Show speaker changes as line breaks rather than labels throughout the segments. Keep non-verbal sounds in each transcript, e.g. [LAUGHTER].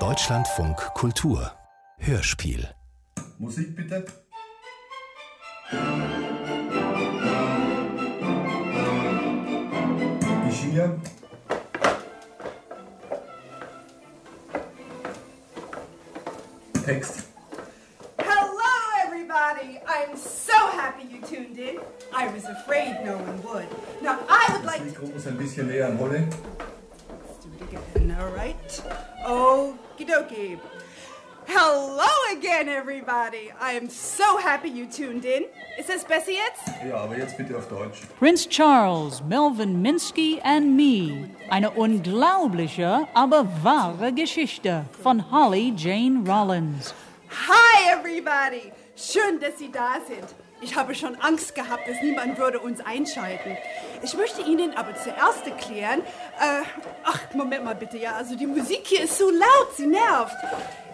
Deutschlandfunk Kultur Hörspiel
Musik bitte. Ischia. Text.
Hello, everybody! I'm so happy you tuned in. I was afraid no one would. Now, I would like to
Mikro muss ein bisschen näher an Wolle.
Do it again, all right? Okie dokie. Hello again, everybody! I am so happy you tuned in. Ist das besser jetzt?
Ja, aber jetzt bitte auf Deutsch.
Prince Charles, Melvin Minsky and Me. Eine unglaubliche, aber wahre Geschichte von Holly Jane Rollins.
Hi, everybody! Schön, dass Sie da sind. Ich habe schon Angst gehabt, dass niemand würde uns einschalten. Ich möchte Ihnen aber zuerst erklären, äh, ach, Moment mal bitte, ja, also die Musik hier ist so laut, sie nervt.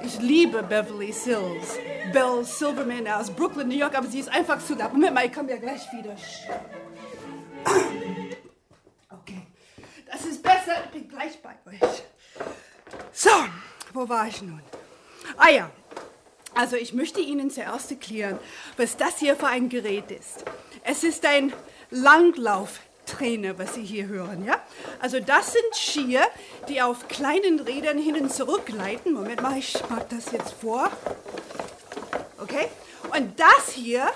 Ich liebe Beverly Sills, Belle Silverman aus Brooklyn, New York, aber sie ist einfach zu laut. Moment mal, ich komme ja gleich wieder. Okay, das ist besser, ich bin gleich bei euch. So, wo war ich nun? Ah ja, also ich möchte Ihnen zuerst erklären, was das hier für ein Gerät ist. Es ist ein Langlauftrainer, was Sie hier hören, ja? Also das sind Skier, die auf kleinen Rädern hin und zurück gleiten. Moment mal, ich mach das jetzt vor. Okay? Und das hier,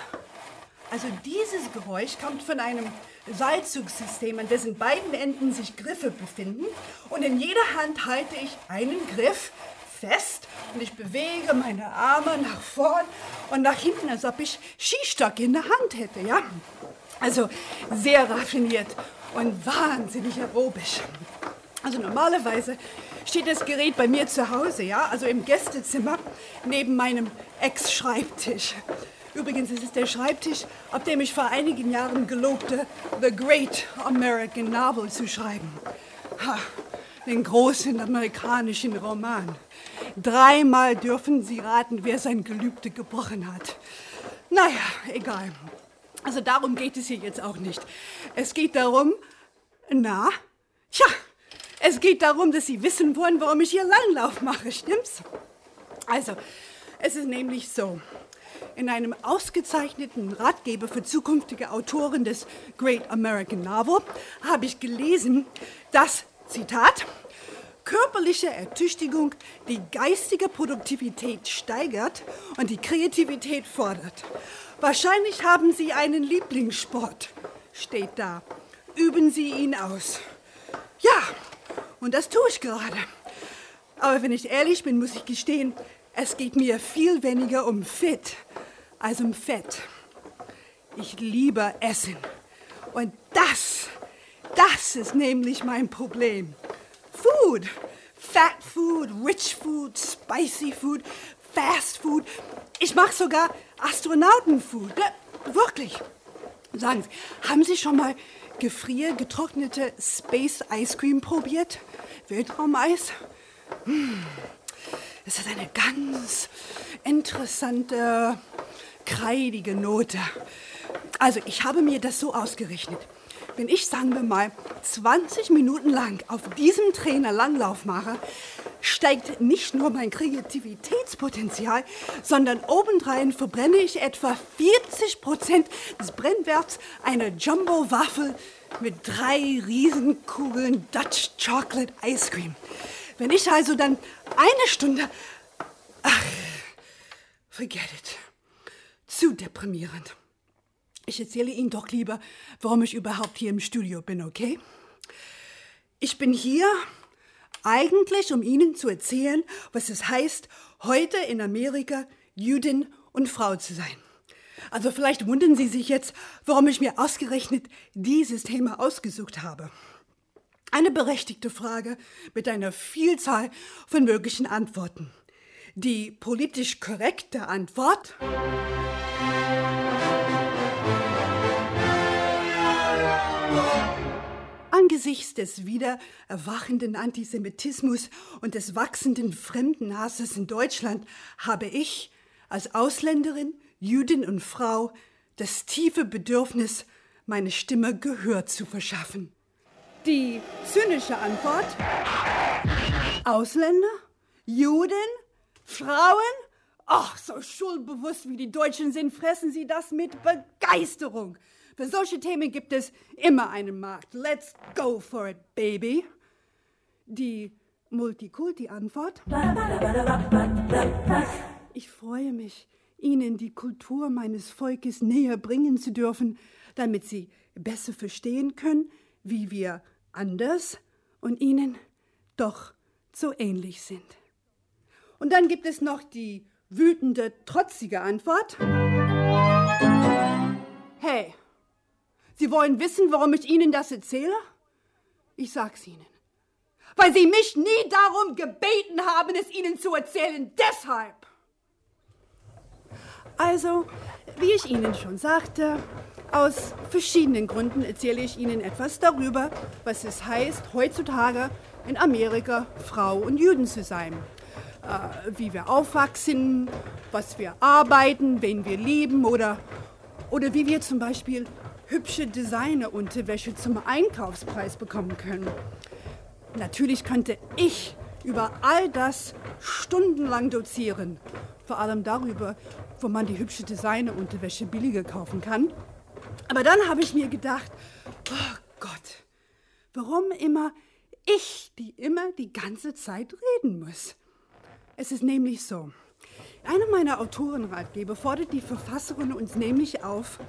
also dieses Geräusch kommt von einem Seilzugsystem, an dessen beiden Enden sich Griffe befinden. Und in jeder Hand halte ich einen Griff fest und ich bewege meine Arme nach vorn und nach hinten, als ob ich Skistock in der Hand hätte, ja? Also sehr raffiniert und wahnsinnig aerobisch. Also normalerweise steht das Gerät bei mir zu Hause, ja, also im Gästezimmer neben meinem Ex-Schreibtisch. Übrigens ist es der Schreibtisch, auf dem ich vor einigen Jahren gelobte, The Great American Novel zu schreiben. Ha, den großen amerikanischen Roman. Dreimal dürfen Sie raten, wer sein Gelübde gebrochen hat. Naja, egal. Also darum geht es hier jetzt auch nicht. Es geht darum, na, tja, es geht darum, dass Sie wissen wollen, warum ich hier Langlauf mache, stimmt's? Also, es ist nämlich so. In einem ausgezeichneten Ratgeber für zukünftige Autoren des Great American Novel habe ich gelesen, dass, Zitat, körperliche Ertüchtigung die geistige Produktivität steigert und die Kreativität fordert. Wahrscheinlich haben Sie einen Lieblingssport, steht da. Üben Sie ihn aus. Ja, und das tue ich gerade. Aber wenn ich ehrlich bin, muss ich gestehen, es geht mir viel weniger um Fit als um Fett. Ich liebe Essen. Und das, das ist nämlich mein Problem. Food. Fat food, rich food, spicy food, fast food. Ich mache sogar Astronautenfood. Wirklich. Sagen Sie, haben Sie schon mal gefriergetrocknete Space Ice Cream probiert? Weltraumeis? Es hat eine ganz interessante, kreidige Note. Also, ich habe mir das so ausgerechnet. Wenn ich, sagen wir mal, 20 Minuten lang auf diesem Trainer Langlauf mache, steigt nicht nur mein Kreativitätspotenzial, sondern obendrein verbrenne ich etwa 40 Prozent des Brennwerts einer Jumbo-Waffel mit drei Riesenkugeln Dutch Chocolate Ice Cream. Wenn ich also dann eine Stunde... Ach, forget it. Zu deprimierend. Ich erzähle Ihnen doch lieber, warum ich überhaupt hier im Studio bin, okay? Ich bin hier eigentlich, um Ihnen zu erzählen, was es heißt, heute in Amerika Jüdin und Frau zu sein. Also vielleicht wundern Sie sich jetzt, warum ich mir ausgerechnet dieses Thema ausgesucht habe. Eine berechtigte Frage mit einer Vielzahl von möglichen Antworten. Die politisch korrekte Antwort Angesichts des wieder erwachenden Antisemitismus und des wachsenden Fremdenhasses in Deutschland habe ich als Ausländerin, Jüdin und Frau das tiefe Bedürfnis, meine Stimme Gehör zu verschaffen. Die zynische Antwort Ausländer? Juden? Frauen? Ach, so schuldbewusst wie die Deutschen sind, fressen sie das mit Begeisterung. Für solche Themen gibt es immer einen Markt. Let's go for it, baby. Die Multikulti-Antwort. Ich freue mich, Ihnen die Kultur meines Volkes näher bringen zu dürfen, damit Sie besser verstehen können, wie wir anders und Ihnen doch so ähnlich sind. Und dann gibt es noch die wütende, trotzige Antwort. Hey, Sie wollen wissen, warum ich Ihnen das erzähle? Ich sag's Ihnen. Weil Sie mich nie darum gebeten haben, es Ihnen zu erzählen. Deshalb. Also, wie ich Ihnen schon sagte, aus verschiedenen Gründen erzähle ich Ihnen etwas darüber, was es heißt, heutzutage in Amerika Frau und Juden zu sein. Äh, wie wir aufwachsen, was wir arbeiten, wen wir lieben oder, oder wie wir zum Beispiel hübsche Designerunterwäsche zum Einkaufspreis bekommen können. Natürlich könnte ich über all das stundenlang dozieren. Vor allem darüber, wo man die hübsche Designerunterwäsche billiger kaufen kann. Aber dann habe ich mir gedacht, oh Gott, warum immer ich, die immer die ganze Zeit reden muss? Es ist nämlich so. Einer meiner Autorenratgeber fordert die Verfasserin uns nämlich auf,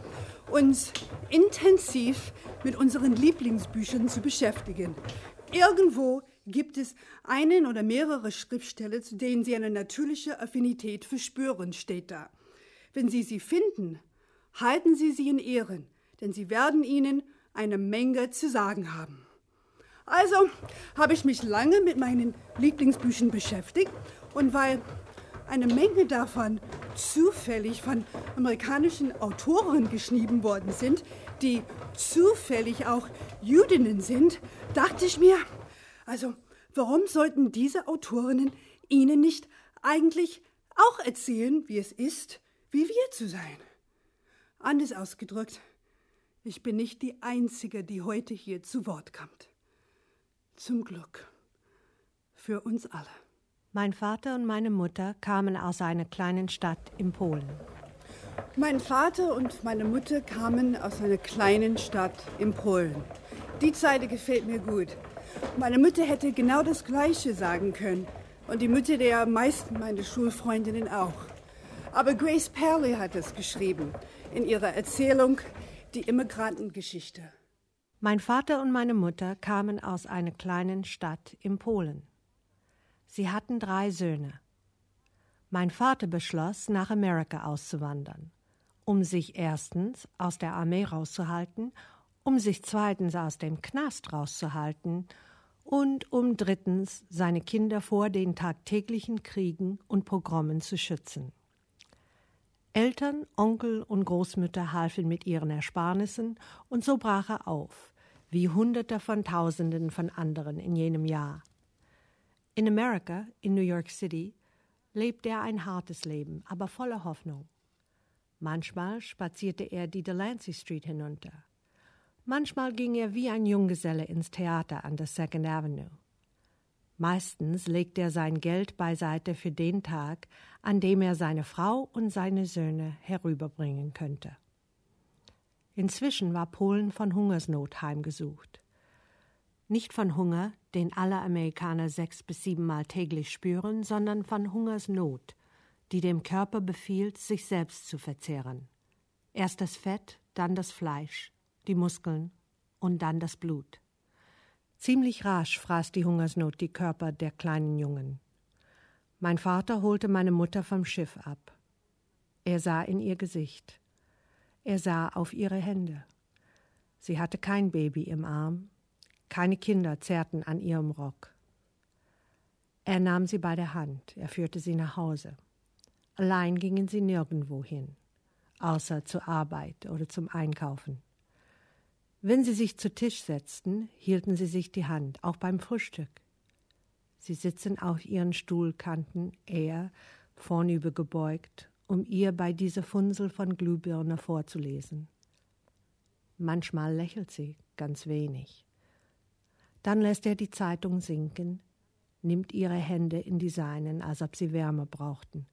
uns intensiv mit unseren Lieblingsbüchern zu beschäftigen. Irgendwo gibt es einen oder mehrere Schriftsteller, zu denen Sie eine natürliche Affinität verspüren, steht da. Wenn Sie sie finden, halten Sie sie in Ehren, denn sie werden Ihnen eine Menge zu sagen haben. Also habe ich mich lange mit meinen Lieblingsbüchern beschäftigt und weil eine Menge davon zufällig von amerikanischen Autoren geschrieben worden sind, die zufällig auch Jüdinnen sind, dachte ich mir, also warum sollten diese Autorinnen Ihnen nicht eigentlich auch erzählen, wie es ist, wie wir zu sein? Anders ausgedrückt, ich bin nicht die Einzige, die heute hier zu Wort kommt. Zum Glück. Für uns alle.
Mein Vater und meine Mutter kamen aus einer kleinen Stadt in Polen.
Mein Vater und meine Mutter kamen aus einer kleinen Stadt in Polen. Die Zeile gefällt mir gut. Meine Mutter hätte genau das Gleiche sagen können. Und die Mütter der meisten meiner Schulfreundinnen auch. Aber Grace Perley hat es geschrieben in ihrer Erzählung Die Immigrantengeschichte.
Mein Vater und meine Mutter kamen aus einer kleinen Stadt in Polen. Sie hatten drei Söhne. Mein Vater beschloss, nach Amerika auszuwandern, um sich erstens aus der Armee rauszuhalten, um sich zweitens aus dem Knast rauszuhalten und um drittens seine Kinder vor den tagtäglichen Kriegen und Pogromen zu schützen. Eltern, Onkel und Großmütter halfen mit ihren Ersparnissen, und so brach er auf, wie Hunderte von Tausenden von anderen in jenem Jahr. In Amerika, in New York City, lebte er ein hartes Leben, aber voller Hoffnung. Manchmal spazierte er die Delancey Street hinunter. Manchmal ging er wie ein Junggeselle ins Theater an der Second Avenue. Meistens legte er sein Geld beiseite für den Tag, an dem er seine Frau und seine Söhne herüberbringen könnte. Inzwischen war Polen von Hungersnot heimgesucht. Nicht von Hunger, den alle Amerikaner sechs bis siebenmal täglich spüren, sondern von Hungersnot, die dem Körper befiehlt, sich selbst zu verzehren. Erst das Fett, dann das Fleisch, die Muskeln und dann das Blut. Ziemlich rasch fraß die Hungersnot die Körper der kleinen Jungen. Mein Vater holte meine Mutter vom Schiff ab. Er sah in ihr Gesicht. Er sah auf ihre Hände. Sie hatte kein Baby im Arm, keine Kinder zerrten an ihrem Rock. Er nahm sie bei der Hand, er führte sie nach Hause. Allein gingen sie nirgendwo hin, außer zur Arbeit oder zum Einkaufen. Wenn sie sich zu Tisch setzten, hielten sie sich die Hand, auch beim Frühstück. Sie sitzen auf ihren Stuhlkanten, er vornüber gebeugt, um ihr bei dieser Funsel von Glühbirne vorzulesen. Manchmal lächelt sie, ganz wenig. Dann lässt er die Zeitung sinken, nimmt ihre Hände in die seinen, als ob sie Wärme brauchten.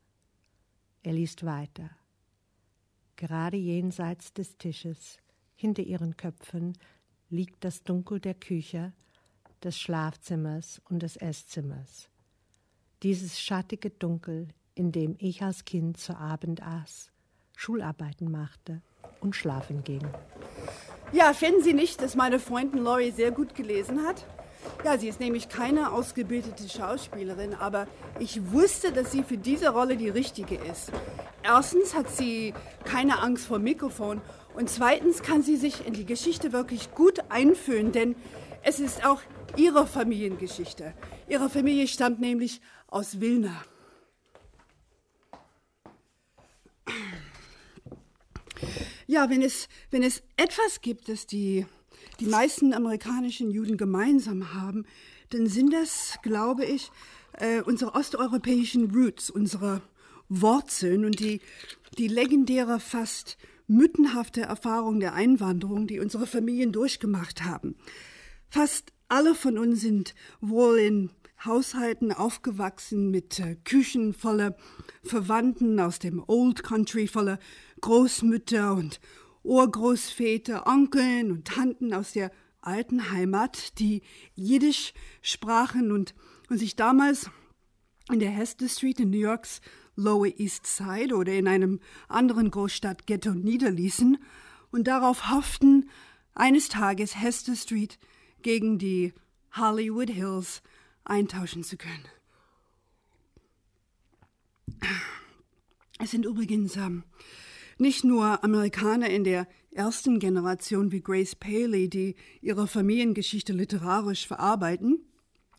Er liest weiter. Gerade jenseits des Tisches, hinter ihren Köpfen, liegt das Dunkel der Küche, des Schlafzimmers und des Esszimmers. Dieses schattige Dunkel, in dem ich als Kind zu Abend aß, Schularbeiten machte und schlafen ging.
Ja, finden Sie nicht, dass meine Freundin Laurie sehr gut gelesen hat? Ja, sie ist nämlich keine ausgebildete Schauspielerin, aber ich wusste, dass sie für diese Rolle die richtige ist. Erstens hat sie keine Angst vor Mikrofon und zweitens kann sie sich in die Geschichte wirklich gut einfühlen, denn es ist auch ihre Familiengeschichte. Ihre Familie stammt nämlich aus Wilna. Ja, wenn es, wenn es etwas gibt, das die, die meisten amerikanischen Juden gemeinsam haben, dann sind das, glaube ich, äh, unsere osteuropäischen Roots, unsere Wurzeln und die, die legendäre, fast müttenhafte Erfahrung der Einwanderung, die unsere Familien durchgemacht haben. Fast alle von uns sind wohl in Haushalten aufgewachsen mit äh, Küchen voller Verwandten aus dem Old Country, voller Großmütter und Urgroßväter, Onkeln und Tanten aus der alten Heimat, die Jiddisch sprachen und, und sich damals in der Hester Street in New Yorks Lower East Side oder in einem anderen Großstadtghetto niederließen und darauf hofften, eines Tages Hester Street gegen die Hollywood Hills eintauschen zu können. Es sind übrigens ähm, nicht nur Amerikaner in der ersten Generation wie Grace Paley, die ihre Familiengeschichte literarisch verarbeiten,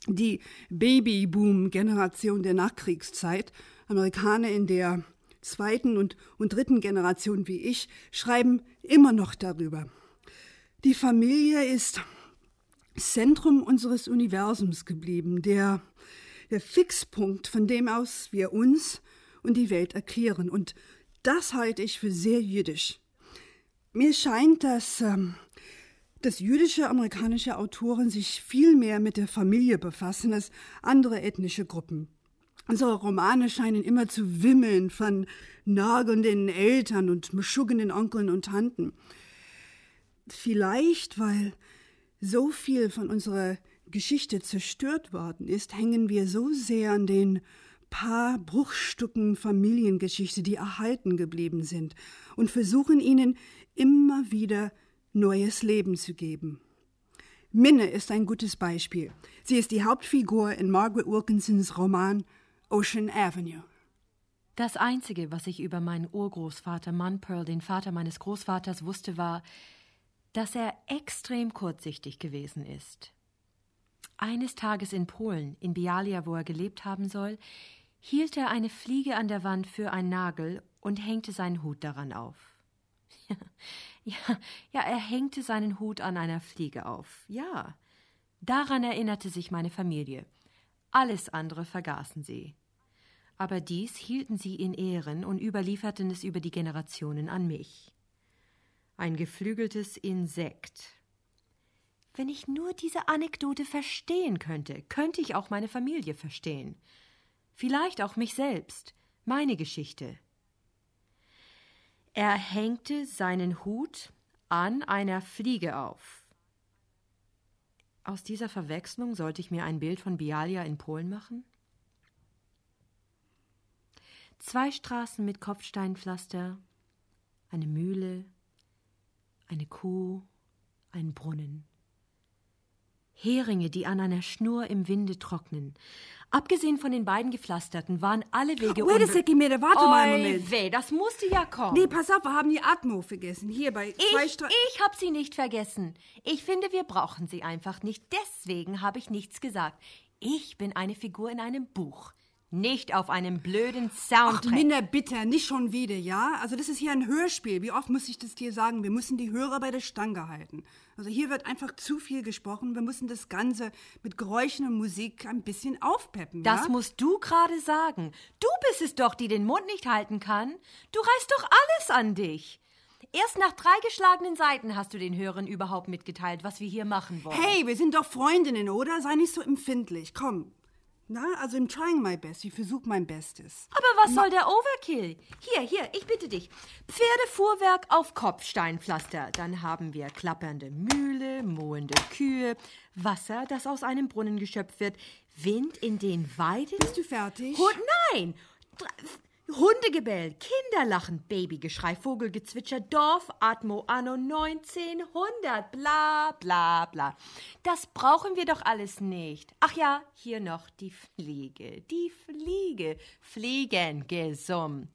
die Babyboom-Generation der Nachkriegszeit, Amerikaner in der zweiten und, und dritten Generation wie ich, schreiben immer noch darüber. Die Familie ist Zentrum unseres Universums geblieben, der, der Fixpunkt, von dem aus wir uns und die Welt erklären. Und das halte ich für sehr jüdisch. Mir scheint, dass, ähm, dass jüdische amerikanische Autoren sich viel mehr mit der Familie befassen als andere ethnische Gruppen. Unsere Romane scheinen immer zu wimmeln von nagelnden Eltern und meschuggenden Onkeln und Tanten. Vielleicht, weil so viel von unserer Geschichte zerstört worden ist, hängen wir so sehr an den paar Bruchstücken Familiengeschichte, die erhalten geblieben sind, und versuchen ihnen immer wieder neues Leben zu geben. Minne ist ein gutes Beispiel. Sie ist die Hauptfigur in Margaret Wilkinsons Roman Ocean Avenue.
Das Einzige, was ich über meinen Urgroßvater Munpearl, den Vater meines Großvaters, wusste, war, dass er extrem kurzsichtig gewesen ist. Eines Tages in Polen, in Bialia, wo er gelebt haben soll, hielt er eine Fliege an der Wand für einen Nagel und hängte seinen Hut daran auf. [LAUGHS] ja, ja, er hängte seinen Hut an einer Fliege auf. Ja, daran erinnerte sich meine Familie. Alles andere vergaßen sie. Aber dies hielten sie in Ehren und überlieferten es über die Generationen an mich ein geflügeltes Insekt. Wenn ich nur diese Anekdote verstehen könnte, könnte ich auch meine Familie verstehen. Vielleicht auch mich selbst, meine Geschichte. Er hängte seinen Hut an einer Fliege auf. Aus dieser Verwechslung sollte ich mir ein Bild von Bialia in Polen machen? Zwei Straßen mit Kopfsteinpflaster, eine Mühle, eine Kuh, ein Brunnen. Heringe, die an einer Schnur im Winde trocknen. Abgesehen von den beiden gepflasterten waren alle Wege
Wait a second, Mädel, warte mal einen
Oi,
Moment.
weh, das musste ja kommen.
Nee, pass auf, wir haben die Atmo vergessen. Hier bei zwei
ich,
Stra
ich hab sie nicht vergessen. Ich finde, wir brauchen sie einfach nicht. Deswegen habe ich nichts gesagt. Ich bin eine Figur in einem Buch. Nicht auf einem blöden
Ach,
Soundtrack.
Minna, bitte, nicht schon wieder, ja? Also das ist hier ein Hörspiel. Wie oft muss ich das dir sagen? Wir müssen die Hörer bei der Stange halten. Also hier wird einfach zu viel gesprochen. Wir müssen das Ganze mit Geräuschen und Musik ein bisschen aufpeppen,
Das
ja?
musst du gerade sagen. Du bist es doch, die den Mund nicht halten kann. Du reißt doch alles an dich. Erst nach drei geschlagenen Seiten hast du den Hörern überhaupt mitgeteilt, was wir hier machen wollen.
Hey, wir sind doch Freundinnen, oder? Sei nicht so empfindlich. Komm. Na, also I'm trying my best. Ich versuche mein Bestes.
Aber was soll der Overkill? Hier, hier, ich bitte dich. Pferdefuhrwerk auf Kopfsteinpflaster. Dann haben wir klappernde Mühle, mohende Kühe, Wasser, das aus einem Brunnen geschöpft wird, Wind in den Weiden.
Bist du fertig?
Hund, nein! Hundegebell, Kinderlachen, Babygeschrei, Vogelgezwitscher, Dorfatmo anno 1900, bla bla bla. Das brauchen wir doch alles nicht. Ach ja, hier noch die Fliege, die Fliege, Fliegengesumm.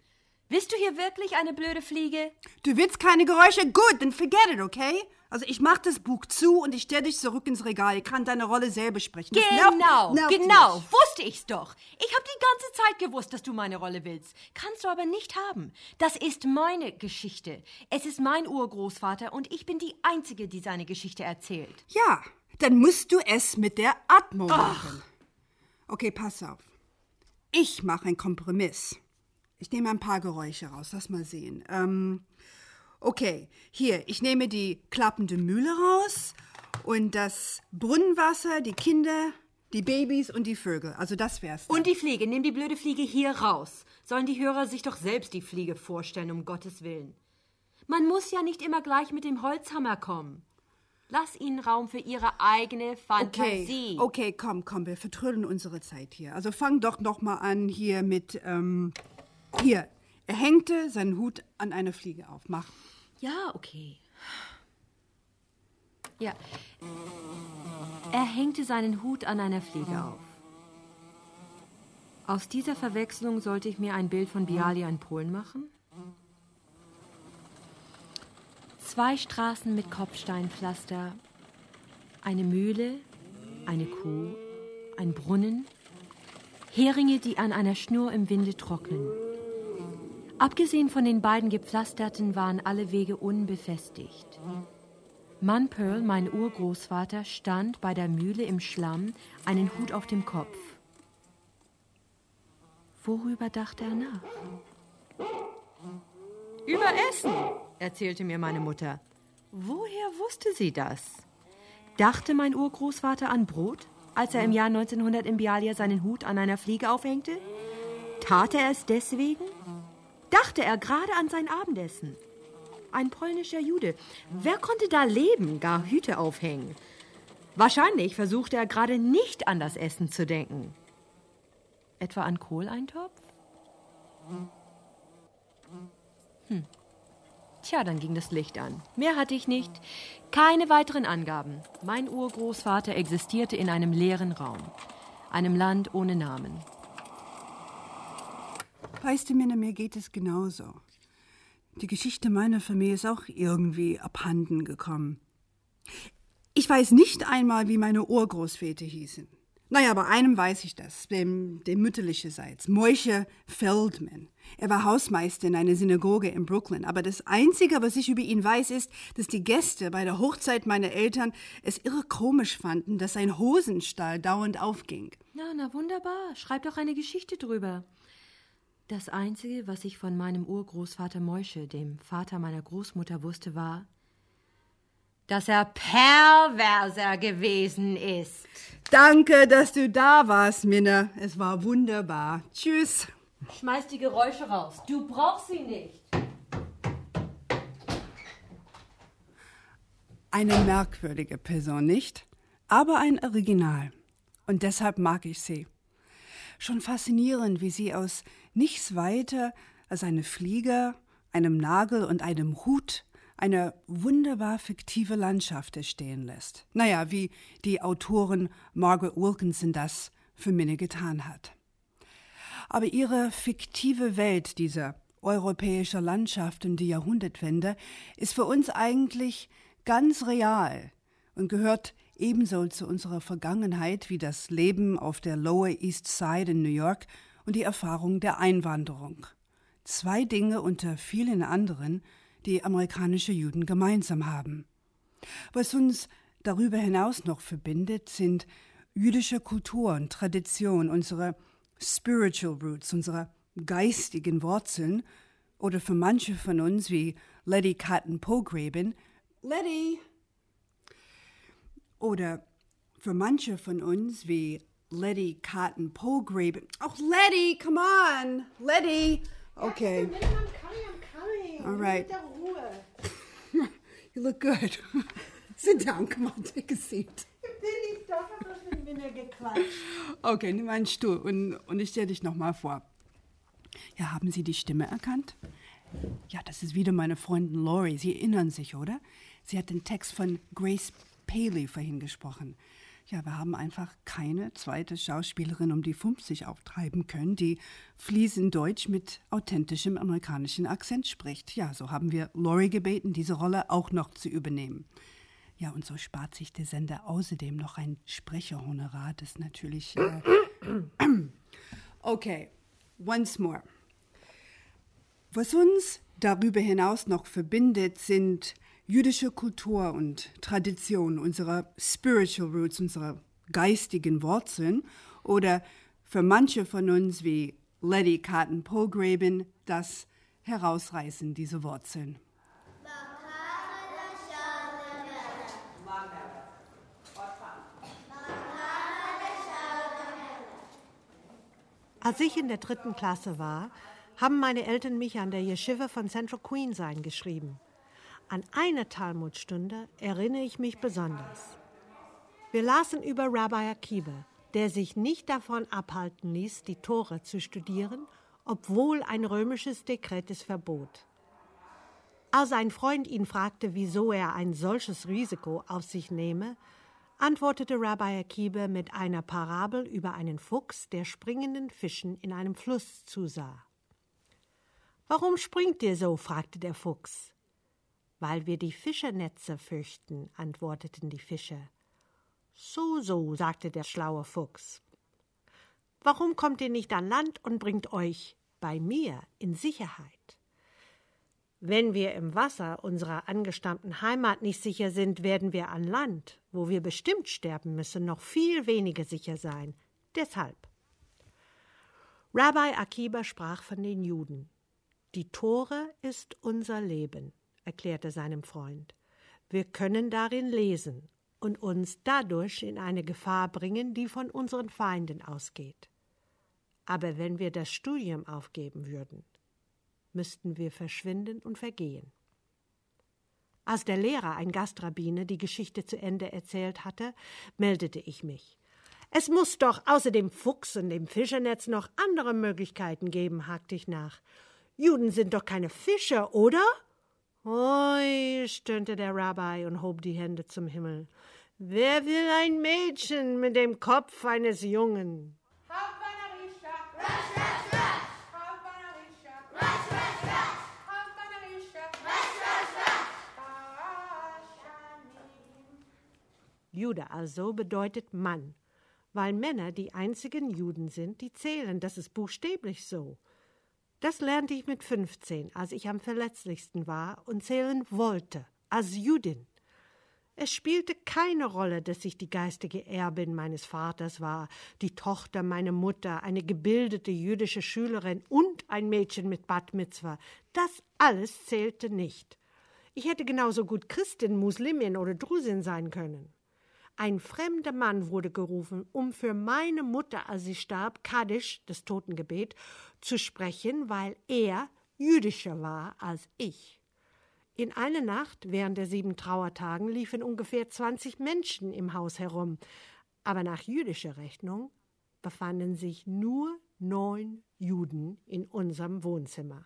Bist du hier wirklich eine blöde Fliege?
Du willst keine Geräusche? Gut, dann forget it, okay? Also ich mach das Buch zu und ich stell dich zurück ins Regal. Ich kann deine Rolle selber sprechen. Das nervt-
Genau,
nervt
genau,
mich.
wusste ich's doch. Ich habe die ganze Zeit gewusst, dass du meine Rolle willst. Kannst du aber nicht haben. Das ist meine Geschichte. Es ist mein Urgroßvater und ich bin die Einzige, die seine Geschichte erzählt.
Ja, dann musst du es mit der Atmo machen. Okay, pass auf. Ich mache einen Kompromiss. Ich nehme ein paar Geräusche raus. Lass mal sehen. Ähm, okay, hier, ich nehme die klappende Mühle raus und das Brunnenwasser, die Kinder, die Babys und die Vögel. Also das wär's. dann.
Und die Fliege, nimm die blöde Fliege hier raus. Sollen die Hörer sich doch selbst die Fliege vorstellen, um Gottes Willen. Man muss ja nicht immer gleich mit dem Holzhammer kommen. Lass ihnen Raum für ihre eigene Fantasie.
Okay, okay, komm, komm, wir vertrödeln unsere Zeit hier. Also fang doch noch mal an hier mit, ähm, hier. Er hängte seinen Hut an eine Fliege auf. Mach.
Ja, okay. Ja. Er hängte seinen Hut an einer Fliege auf. Aus dieser Verwechslung sollte ich mir ein Bild von Bialia in Polen machen? Zwei Straßen mit Kopfsteinpflaster, eine Mühle, eine Kuh, ein Brunnen, Heringe, die an einer Schnur im Winde trocknen. Abgesehen von den beiden gepflasterten waren alle Wege unbefestigt. Mann Pearl, mein Urgroßvater, stand bei der Mühle im Schlamm, einen Hut auf dem Kopf. Worüber dachte er nach? Über Essen, erzählte mir meine Mutter. Woher wusste sie das? Dachte mein Urgroßvater an Brot, als er im Jahr 1900 in Bialia seinen Hut an einer Fliege aufhängte? Tat er es deswegen? Dachte er gerade an sein Abendessen? Ein polnischer Jude. Wer konnte da leben, gar Hüte aufhängen? Wahrscheinlich versuchte er gerade nicht an das Essen zu denken. Etwa an Kohleintopf? Hm. Tja, dann ging das Licht an. Mehr hatte ich nicht. Keine weiteren Angaben. Mein Urgroßvater existierte in einem leeren Raum. Einem Land ohne Namen.
Weißt du, Minna, mir geht es genauso. Die Geschichte meiner Familie ist auch irgendwie abhanden gekommen. Ich weiß nicht einmal, wie meine Urgroßväter hießen. Naja, bei einem weiß ich das, dem, dem mütterlicherseits, Moishe Feldman. Er war Hausmeister in einer Synagoge in Brooklyn. Aber das Einzige, was ich über ihn weiß, ist, dass die Gäste bei der Hochzeit meiner Eltern es irre komisch fanden, dass sein Hosenstall dauernd aufging.
Na, na wunderbar. Schreib doch eine Geschichte drüber. Das Einzige, was ich von meinem Urgroßvater Moische, dem Vater meiner Großmutter, wusste, war, dass er Perverser gewesen ist.
Danke, dass du da warst, Minna. Es war wunderbar. Tschüss.
Schmeiß die Geräusche raus. Du brauchst sie nicht.
Eine merkwürdige Person, nicht? Aber ein Original. Und deshalb mag ich sie. Schon faszinierend, wie sie aus nichts weiter als eine Fliege, einem Nagel und einem Hut eine wunderbar fiktive Landschaft entstehen lässt. Naja, wie die Autorin Margaret Wilkinson das für Minne getan hat. Aber ihre fiktive Welt dieser europäischer Landschaft um die Jahrhundertwende ist für uns eigentlich ganz real und gehört ebenso zu unserer Vergangenheit wie das Leben auf der Lower East Side in New York und die Erfahrung der Einwanderung. Zwei Dinge unter vielen anderen, die amerikanische Juden gemeinsam haben. Was uns darüber hinaus noch verbindet, sind jüdische Kultur und Tradition, unsere spiritual roots, unsere geistigen Wurzeln oder für manche von uns wie Letty Catton Pogrebin, Letty! Oder für manche von uns wie Letty Cotton Polgraben. Oh, Letty, come on. Letty. Okay.
I'm coming, I'm coming.
All right. [LAUGHS] You look good. [LAUGHS] Sit down. Come on, take a seat. Okay, nimm einen Stuhl und, und ich stelle dich nochmal vor. Ja, haben Sie die Stimme erkannt? Ja, das ist wieder meine Freundin Lori. Sie erinnern sich, oder? Sie hat den Text von Grace Paley vorhin gesprochen. Ja, wir haben einfach keine zweite Schauspielerin um die 50 auftreiben können, die fließend Deutsch mit authentischem amerikanischen Akzent spricht. Ja, so haben wir Lori gebeten, diese Rolle auch noch zu übernehmen. Ja, und so spart sich der Sender außerdem noch ein Sprecherhonorar, das natürlich. Äh okay, once more. Was uns darüber hinaus noch verbindet, sind jüdische Kultur und Tradition, unsere spiritual roots, unsere geistigen Wurzeln oder für manche von uns wie Letty Cotton Polgraben das Herausreißen dieser Wurzeln.
Als ich in der dritten Klasse war, haben meine Eltern mich an der Yeshiva von Central Queens eingeschrieben. An eine Talmudstunde erinnere ich mich besonders. Wir lasen über Rabbi Akiba, der sich nicht davon abhalten ließ, die Tore zu studieren, obwohl ein römisches Dekret es verbot. Als ein Freund ihn fragte, wieso er ein solches Risiko auf sich nehme, antwortete Rabbi Akiba mit einer Parabel über einen Fuchs, der springenden Fischen in einem Fluss zusah. Warum springt ihr so? fragte der Fuchs. Weil wir die Fischernetze fürchten, antworteten die Fische. So, so, sagte der schlaue Fuchs. Warum kommt ihr nicht an Land und bringt euch bei mir in Sicherheit? Wenn wir im Wasser unserer angestammten Heimat nicht sicher sind, werden wir an Land, wo wir bestimmt sterben müssen, noch viel weniger sicher sein. Deshalb. Rabbi Akiba sprach von den Juden. Die Tore ist unser Leben, erklärte seinem Freund. Wir können darin lesen und uns dadurch in eine Gefahr bringen, die von unseren Feinden ausgeht. Aber wenn wir das Studium aufgeben würden, müssten wir verschwinden und vergehen. Als der Lehrer, ein Gastrabbiner, die Geschichte zu Ende erzählt hatte, meldete ich mich. Es muss doch außer dem Fuchs und dem Fischernetz noch andere Möglichkeiten geben, hakte ich nach. Juden sind doch keine Fischer, oder? Oi, stöhnte der Rabbi und hob die Hände zum Himmel. Wer will ein Mädchen mit dem Kopf eines Jungen? Jude also bedeutet Mann, weil Männer die einzigen Juden sind, die zählen. Das ist buchstäblich so. Das lernte ich mit 15, als ich am verletzlichsten war und zählen wollte, als Judin. Es spielte keine Rolle, dass ich die geistige Erbin meines Vaters war, die Tochter meiner Mutter, eine gebildete jüdische Schülerin und ein Mädchen mit Bat Mitzvah. Das alles zählte nicht. Ich hätte genauso gut Christin, Muslimin oder Drusin sein können. Ein fremder Mann wurde gerufen, um für meine Mutter, als sie starb, Kaddisch, das Totengebet, zu sprechen, weil er jüdischer war als ich. In einer Nacht während der sieben Trauertagen liefen ungefähr 20 Menschen im Haus herum, aber nach jüdischer Rechnung befanden sich nur neun Juden in unserem Wohnzimmer,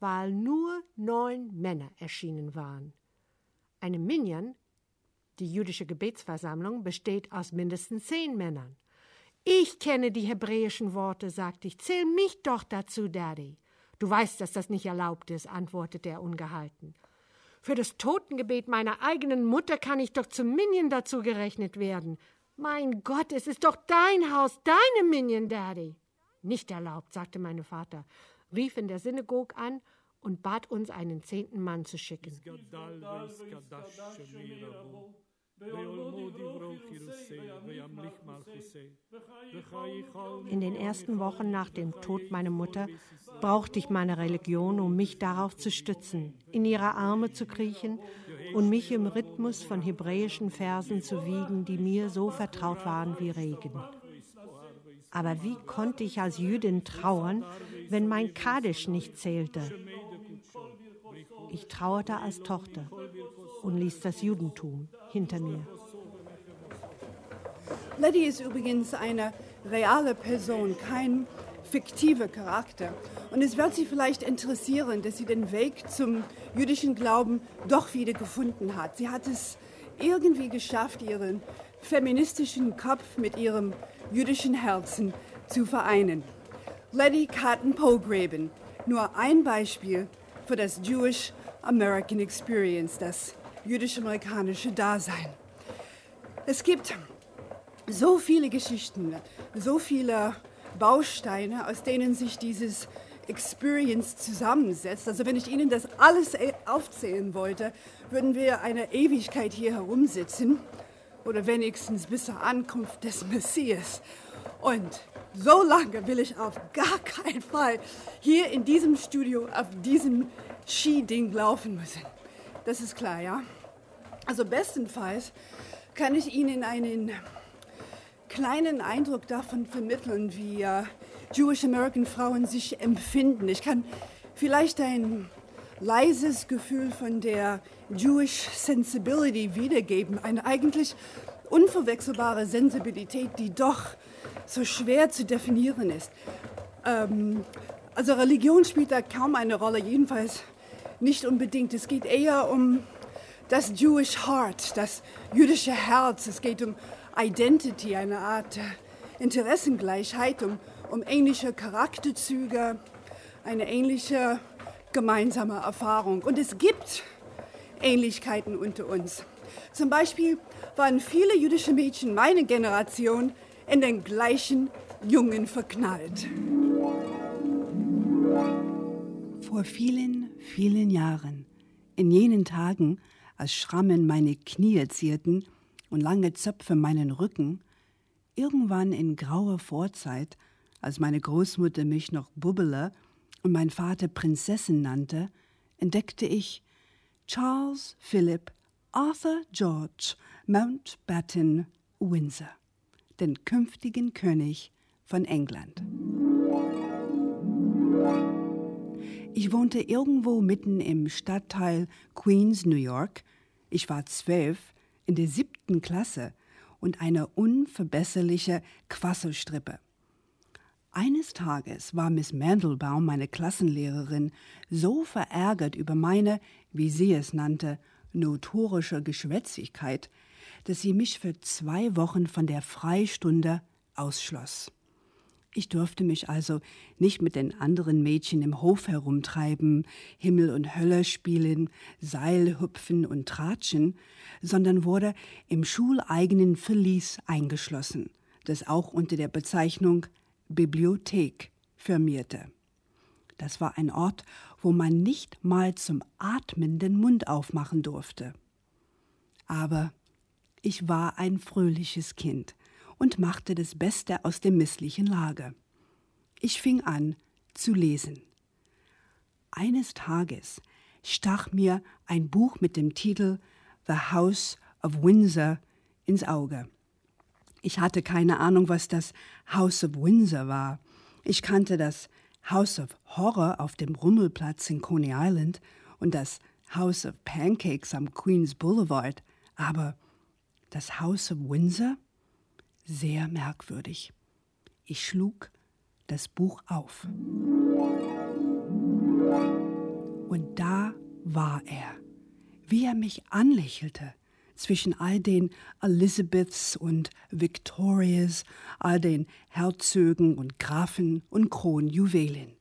weil nur neun Männer erschienen waren. Eine Minyan die jüdische Gebetsversammlung besteht aus mindestens zehn Männern. Ich kenne die hebräischen Worte, sagte ich. Zähl mich doch dazu, Daddy. Du weißt, dass das nicht erlaubt ist, antwortete er ungehalten. Für das Totengebet meiner eigenen Mutter kann ich doch zum Minion dazu gerechnet werden. Mein Gott, es ist doch dein Haus, deine Minion, Daddy. Nicht erlaubt, sagte mein Vater, rief in der Synagog an und bat uns, einen zehnten Mann zu schicken. In den ersten Wochen nach dem Tod meiner Mutter brauchte ich meine Religion, um mich darauf zu stützen, in ihre Arme zu kriechen und mich im Rhythmus von hebräischen Versen zu wiegen, die mir so vertraut waren wie Regen. Aber wie konnte ich als Jüdin trauern, wenn mein Kaddisch nicht zählte? Ich trauerte als Tochter und ließ das Judentum hinter mir.
Letty ist übrigens eine reale Person, kein fiktiver Charakter. Und es wird Sie vielleicht interessieren, dass sie den Weg zum jüdischen Glauben doch wieder gefunden hat. Sie hat es irgendwie geschafft, ihren feministischen Kopf mit ihrem jüdischen Herzen zu vereinen. Letty Cotton Pograben, nur ein Beispiel für das Jewish American Experience, das jüdisch-amerikanische Dasein. Es gibt so viele Geschichten, so viele Bausteine, aus denen sich dieses Experience zusammensetzt. Also wenn ich Ihnen das alles e- aufzählen wollte, würden wir eine Ewigkeit hier herumsitzen oder wenigstens bis zur Ankunft des Messias. Und so lange will ich auf gar keinen Fall hier in diesem Studio auf diesem Skiding laufen müssen. Das ist klar, ja? Also bestenfalls kann ich Ihnen einen kleinen Eindruck davon vermitteln, wie äh, Jewish American Frauen sich empfinden. Ich kann vielleicht ein leises Gefühl von der Jewish Sensibility wiedergeben, eine eigentlich unverwechselbare Sensibilität, die doch so schwer zu definieren ist. Ähm, also Religion spielt da kaum eine Rolle, jedenfalls nicht unbedingt. Es geht eher um das Jewish Heart, das jüdische Herz. Es geht um Identity, eine Art äh, Interessengleichheit, um, um ähnliche Charakterzüge, eine ähnliche gemeinsame Erfahrung. Und es gibt Ähnlichkeiten unter uns. Zum Beispiel waren viele jüdische Mädchen meiner Generation in den gleichen Jungen verknallt.
Vor vielen, vielen Jahren, in jenen Tagen, als Schrammen meine Knie zierten und lange Zöpfe meinen Rücken, irgendwann in grauer Vorzeit, als meine Großmutter mich noch Bubbele und mein Vater Prinzessin nannte, entdeckte ich Charles Philip Arthur George Mountbatten Windsor, den künftigen König von England. Ich wohnte irgendwo mitten im Stadtteil Queens, New York. Ich war zwölf, in der siebten Klasse und eine unverbesserliche Quasselstrippe. Eines Tages war Miss Mandelbaum, meine Klassenlehrerin, so verärgert über meine, wie sie es nannte, notorische Geschwätzigkeit, dass sie mich für zwei Wochen von der Freistunde ausschloss. Ich durfte mich also nicht mit den anderen Mädchen im Hof herumtreiben, Himmel und Hölle spielen, Seil hüpfen und tratschen, sondern wurde im schuleigenen Verlies eingeschlossen, das auch unter der Bezeichnung Bibliothek firmierte. Das war ein Ort, wo man nicht mal zum Atmen den Mund aufmachen durfte. Aber ich war ein fröhliches Kind und machte das Beste aus der misslichen Lage. Ich fing an zu lesen. Eines Tages stach mir ein Buch mit dem Titel The House of Windsor ins Auge. Ich hatte keine Ahnung, was das House of Windsor war. Ich kannte das House of Horror auf dem Rummelplatz in Coney Island und das House of Pancakes am Queens Boulevard, aber das House of Windsor? Sehr merkwürdig. Ich schlug das Buch auf. Und da war er, wie er mich anlächelte zwischen all den Elizabeths und Victorias, all den Herzögen und Grafen und Kronjuwelen.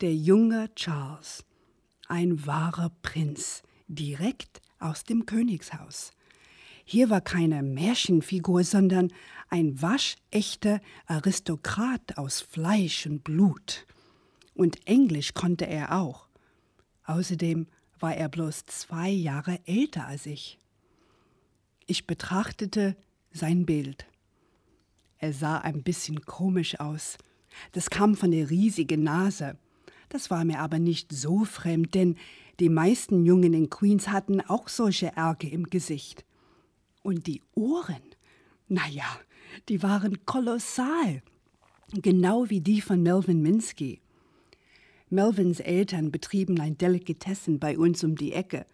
Der junge Charles, ein wahrer Prinz, direkt aus dem Königshaus. Hier war keine Märchenfigur, sondern ein waschechter Aristokrat aus Fleisch und Blut. Und Englisch konnte er auch. Außerdem war er bloß zwei Jahre älter als ich. Ich betrachtete sein Bild. Er sah ein bisschen komisch aus. Das kam von der riesigen Nase. Das war mir aber nicht so fremd, denn die meisten Jungen in Queens hatten auch solche Ärger im Gesicht. Und die Ohren, na ja, die waren kolossal. genau wie die von Melvin Minsky. Melvins Eltern betrieben ein Delikatessen bei uns um die Ecke,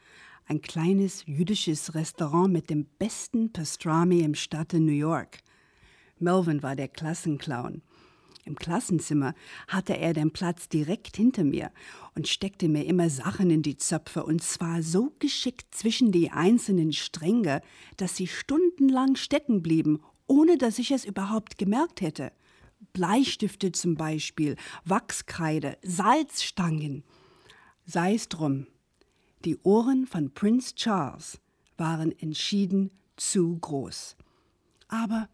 ein kleines jüdisches Restaurant mit dem besten Pastrami im Stadte New York. Melvin war der Klassenclown. Im Klassenzimmer hatte er den Platz direkt hinter mir und steckte mir immer Sachen in die Zöpfe und zwar so geschickt zwischen die einzelnen Stränge, dass sie stundenlang stecken blieben, ohne dass ich es überhaupt gemerkt hätte. Bleistifte zum Beispiel, Wachskreide, Salzstangen. Sei es drum. Die Ohren von Prince Charles waren entschieden zu groß. Aber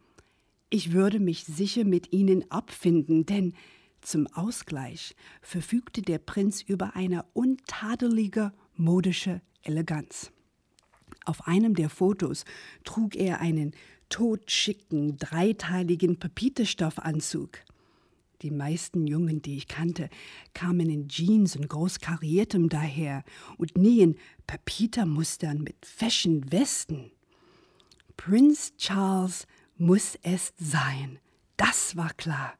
ich würde mich sicher mit ihnen abfinden, denn zum Ausgleich verfügte der Prinz über eine untadelige modische Eleganz. Auf einem der Fotos trug er einen totschicken, dreiteiligen Papierstoffanzug. Die meisten Jungen, die ich kannte, kamen in Jeans und großkariertem daher und nie in Papiermustern mit fashion Westen. Prinz Charles muss es sein. Das war klar.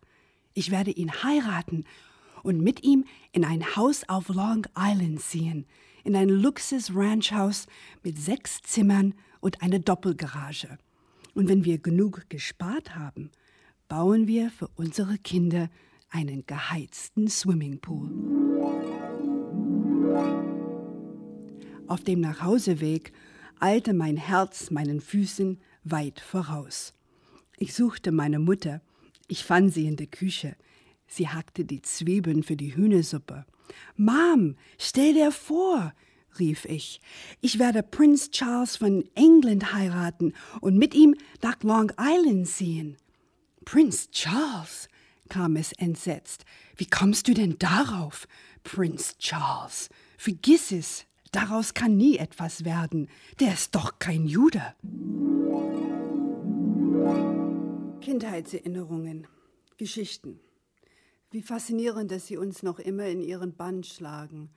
Ich werde ihn heiraten und mit ihm in ein Haus auf Long Island ziehen, in ein Luxus-Ranchhaus mit sechs Zimmern und eine Doppelgarage. Und wenn wir genug gespart haben, bauen wir für unsere Kinder einen geheizten Swimmingpool. Auf dem Nachhauseweg eilte mein Herz meinen Füßen weit voraus. Ich suchte meine Mutter. Ich fand sie in der Küche. Sie hackte die Zwiebeln für die Hühnersuppe. Mom, stell dir vor, rief ich, ich werde Prinz Charles von England heiraten und mit ihm nach Long Island ziehen. Prinz Charles, kam es entsetzt. Wie kommst du denn darauf? Prinz Charles. Vergiss es, daraus kann nie etwas werden. Der ist doch kein Jude. Kindheitserinnerungen, Geschichten. Wie faszinierend, dass sie uns noch immer in ihren Bann schlagen.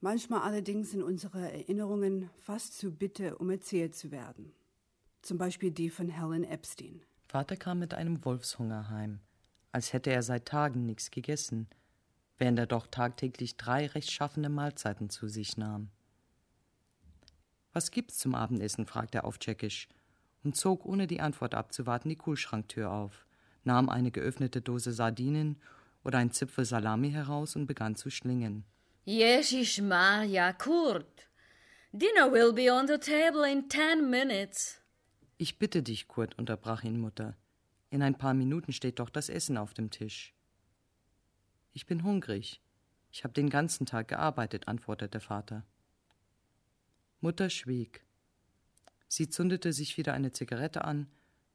Manchmal allerdings sind unsere Erinnerungen fast zu bitter, um erzählt zu werden. Zum Beispiel die von Helen Epstein.
Vater kam mit einem Wolfshunger heim, als hätte er seit Tagen nichts gegessen, während er doch tagtäglich drei rechtschaffene Mahlzeiten zu sich nahm. Was gibt's zum Abendessen? fragte er auf Tschechisch und zog, ohne die Antwort abzuwarten, die Kühlschranktür auf, nahm eine geöffnete Dose Sardinen oder ein Zipfel Salami heraus und begann zu schlingen.
Jeshish Maria Kurt. Dinner will be on the table in ten minutes.
Ich bitte dich, Kurt, unterbrach ihn Mutter. In ein paar Minuten steht doch das Essen auf dem Tisch. Ich bin hungrig. Ich habe den ganzen Tag gearbeitet, antwortete Vater. Mutter schwieg. Sie zündete sich wieder eine Zigarette an,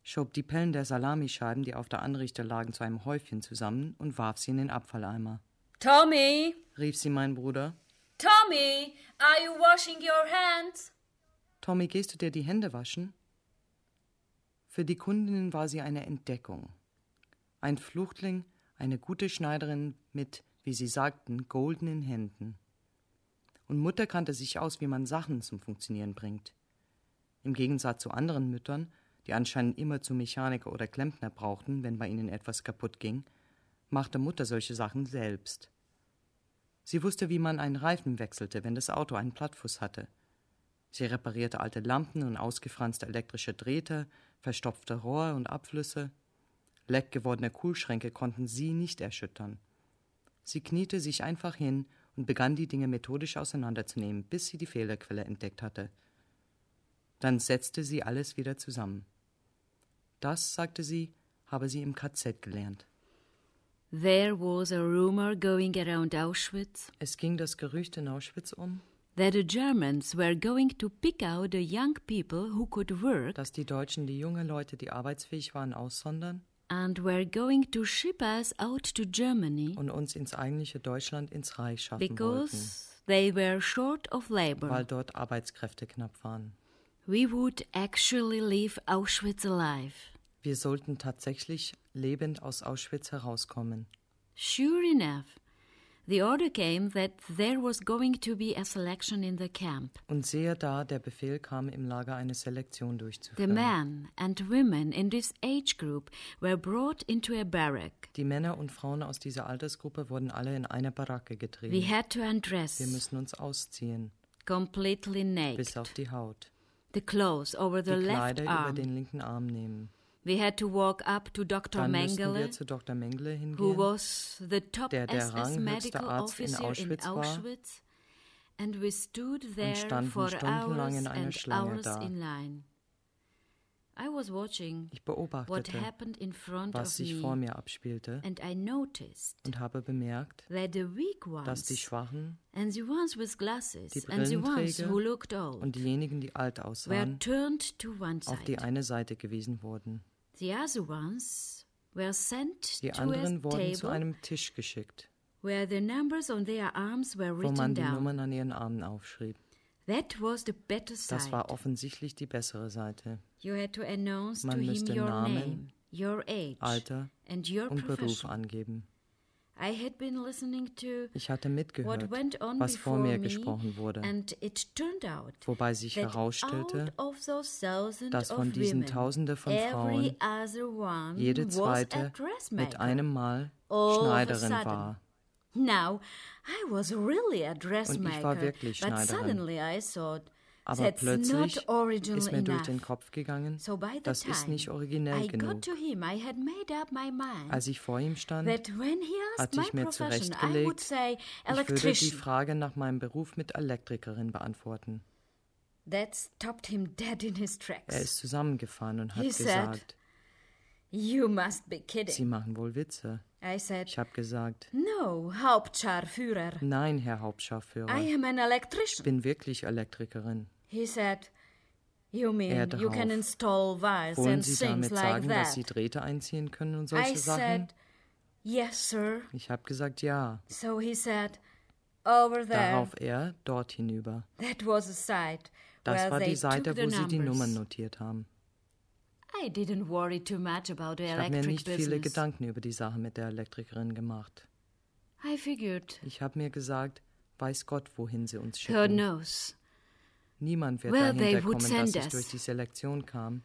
schob die Pellen der Salamischeiben, die auf der Anrichte lagen, zu einem Häufchen zusammen und warf sie in den Abfalleimer.
Tommy!
rief sie mein Bruder.
Tommy, are you washing your hands?
Tommy, gehst du dir die Hände waschen? Für die Kundinnen war sie eine Entdeckung. Ein Fluchtling, eine gute Schneiderin mit, wie sie sagten, goldenen Händen. Und Mutter kannte sich aus, wie man Sachen zum Funktionieren bringt. Im Gegensatz zu anderen Müttern, die anscheinend immer zu Mechaniker oder Klempner brauchten, wenn bei ihnen etwas kaputt ging, machte Mutter solche Sachen selbst. Sie wusste, wie man einen Reifen wechselte, wenn das Auto einen Plattfuß hatte. Sie reparierte alte Lampen und ausgefranste elektrische Drähte, verstopfte Rohre und Abflüsse. Leck gewordene Kühlschränke konnten sie nicht erschüttern. Sie kniete sich einfach hin und begann die Dinge methodisch auseinanderzunehmen, bis sie die Fehlerquelle entdeckt hatte – dann setzte sie alles wieder zusammen. Das, sagte sie, habe sie im KZ gelernt.
There was a rumor going around Auschwitz.
Es ging das Gerücht in Auschwitz um,
that the Germans were going to pick out the young people who could work
dass die Deutschen die jungen Leute, die arbeitsfähig waren, aussondern
and were going to ship us out to Germany
und uns ins eigentliche Deutschland ins Reich schaffen
because they were short of
wollten, weil
labor.
dort Arbeitskräfte knapp waren.
We would actually leave Auschwitz alive.
Wir sollten tatsächlich lebend aus Auschwitz herauskommen.
Sure enough, The order came that there was going to be a selection in the camp.
Und sehe da, der Befehl kam, im Lager eine Selektion durchzuführen.
The men and women in this age group were brought into a barrack.
Die Männer und Frauen aus dieser Altersgruppe wurden alle in eine Baracke getrieben.
We had to undress
Wir müssen uns ausziehen,
completely naked.
bis auf die Haut.
The clothes over the
Die
left
Kleider über
arm.
den linken Arm nehmen.
We had to walk up to Dr.
Dann
Mengele,
wir zu Dr. Mengele
who was the top
der der
SS medical
Arzt in
officer in
Auschwitz war.
Auschwitz, and we stood there
standen
for
stundenlang
hours
in einer
and
Schlange
hours
da.
in line. I was watching
Ich
what
beobachtete,
happened in front
was
of
sich
me,
vor mir abspielte
and I noticed
und habe bemerkt,
that the weak
dass die
ones
Schwachen
and the ones with glasses
Die
and the ones
Brillenträger
who looked old
und diejenigen, die alt
were
aussahen,
turned to one
auf die
side.
eine Seite gewiesen wurden.
The other ones were sent
Die
to a
anderen wurden zu einem Tisch geschickt,
where the numbers on their arms were
wo man die
down.
Nummern an ihren Armen aufschrieb.
That was the better
Das
side.
war offensichtlich die bessere Seite.
You had to announce
Man
to him
müsste
your
Namen,
name, your age,
Alter
and your
und Beruf angeben.
I had been listening to
Ich hatte
what
mitgehört,
went on
was vor mir
me,
gesprochen wurde,
and it turned out
wobei sich
that
herausstellte, dass von
of
diesen
women,
Tausende von
every
Frauen
other one
jede zweite mit einem Mal Schneiderin
sudden.
war.
Now, I was really a dressmaker,
wirklich
but
Schneiderin.
suddenly I thought,
Aber
that's
plötzlich
not original
ist mir durch den Kopf gegangen,
So by the
das
time
ist nicht originell
I
genug.
to him, I had made up my mind
Als ich vor ihm stand,
that when he asked
hatte ich mir
profession, I would
zurechtgelegt,
say
ich würde die
electrician.
Frage nach meinem Beruf mit Elektrikerin beantworten.
That stopped him dead in his tracks.
Er ist zusammengefahren und hat
He said,
gesagt,
You must be
Sie
kidding.
machen wohl Witze.
I said,
Ich habe gesagt,
No, Hauptscharführer.
nein, Herr Hauptscharführer,
I am an
ich
electrician.
bin wirklich Elektrikerin.
He said, You mean
Er
you can install wires
Wollen
and
Sie
things
damit
like
sagen, dass
that?
Sie Drähte einziehen können und solche
I
Sachen?
said, Yes, sir.
Ich habe gesagt, ja.
So he said, Over there.
Darauf er dort hinüber.
That was a site
Das
where
war die Seite, wo sie die
numbers.
Nummern notiert haben.
I didn't worry too much about the
Ich habe mir nicht viele
business.
Gedanken über die Sache mit der Elektrikerin gemacht.
I figured,
Ich habe mir gesagt, weiß Gott, wohin sie uns schicken.
knows.
Niemand wird
Well, they
dahinter
would
kommen, dass
send
ich
us.
durch die Selektion kam,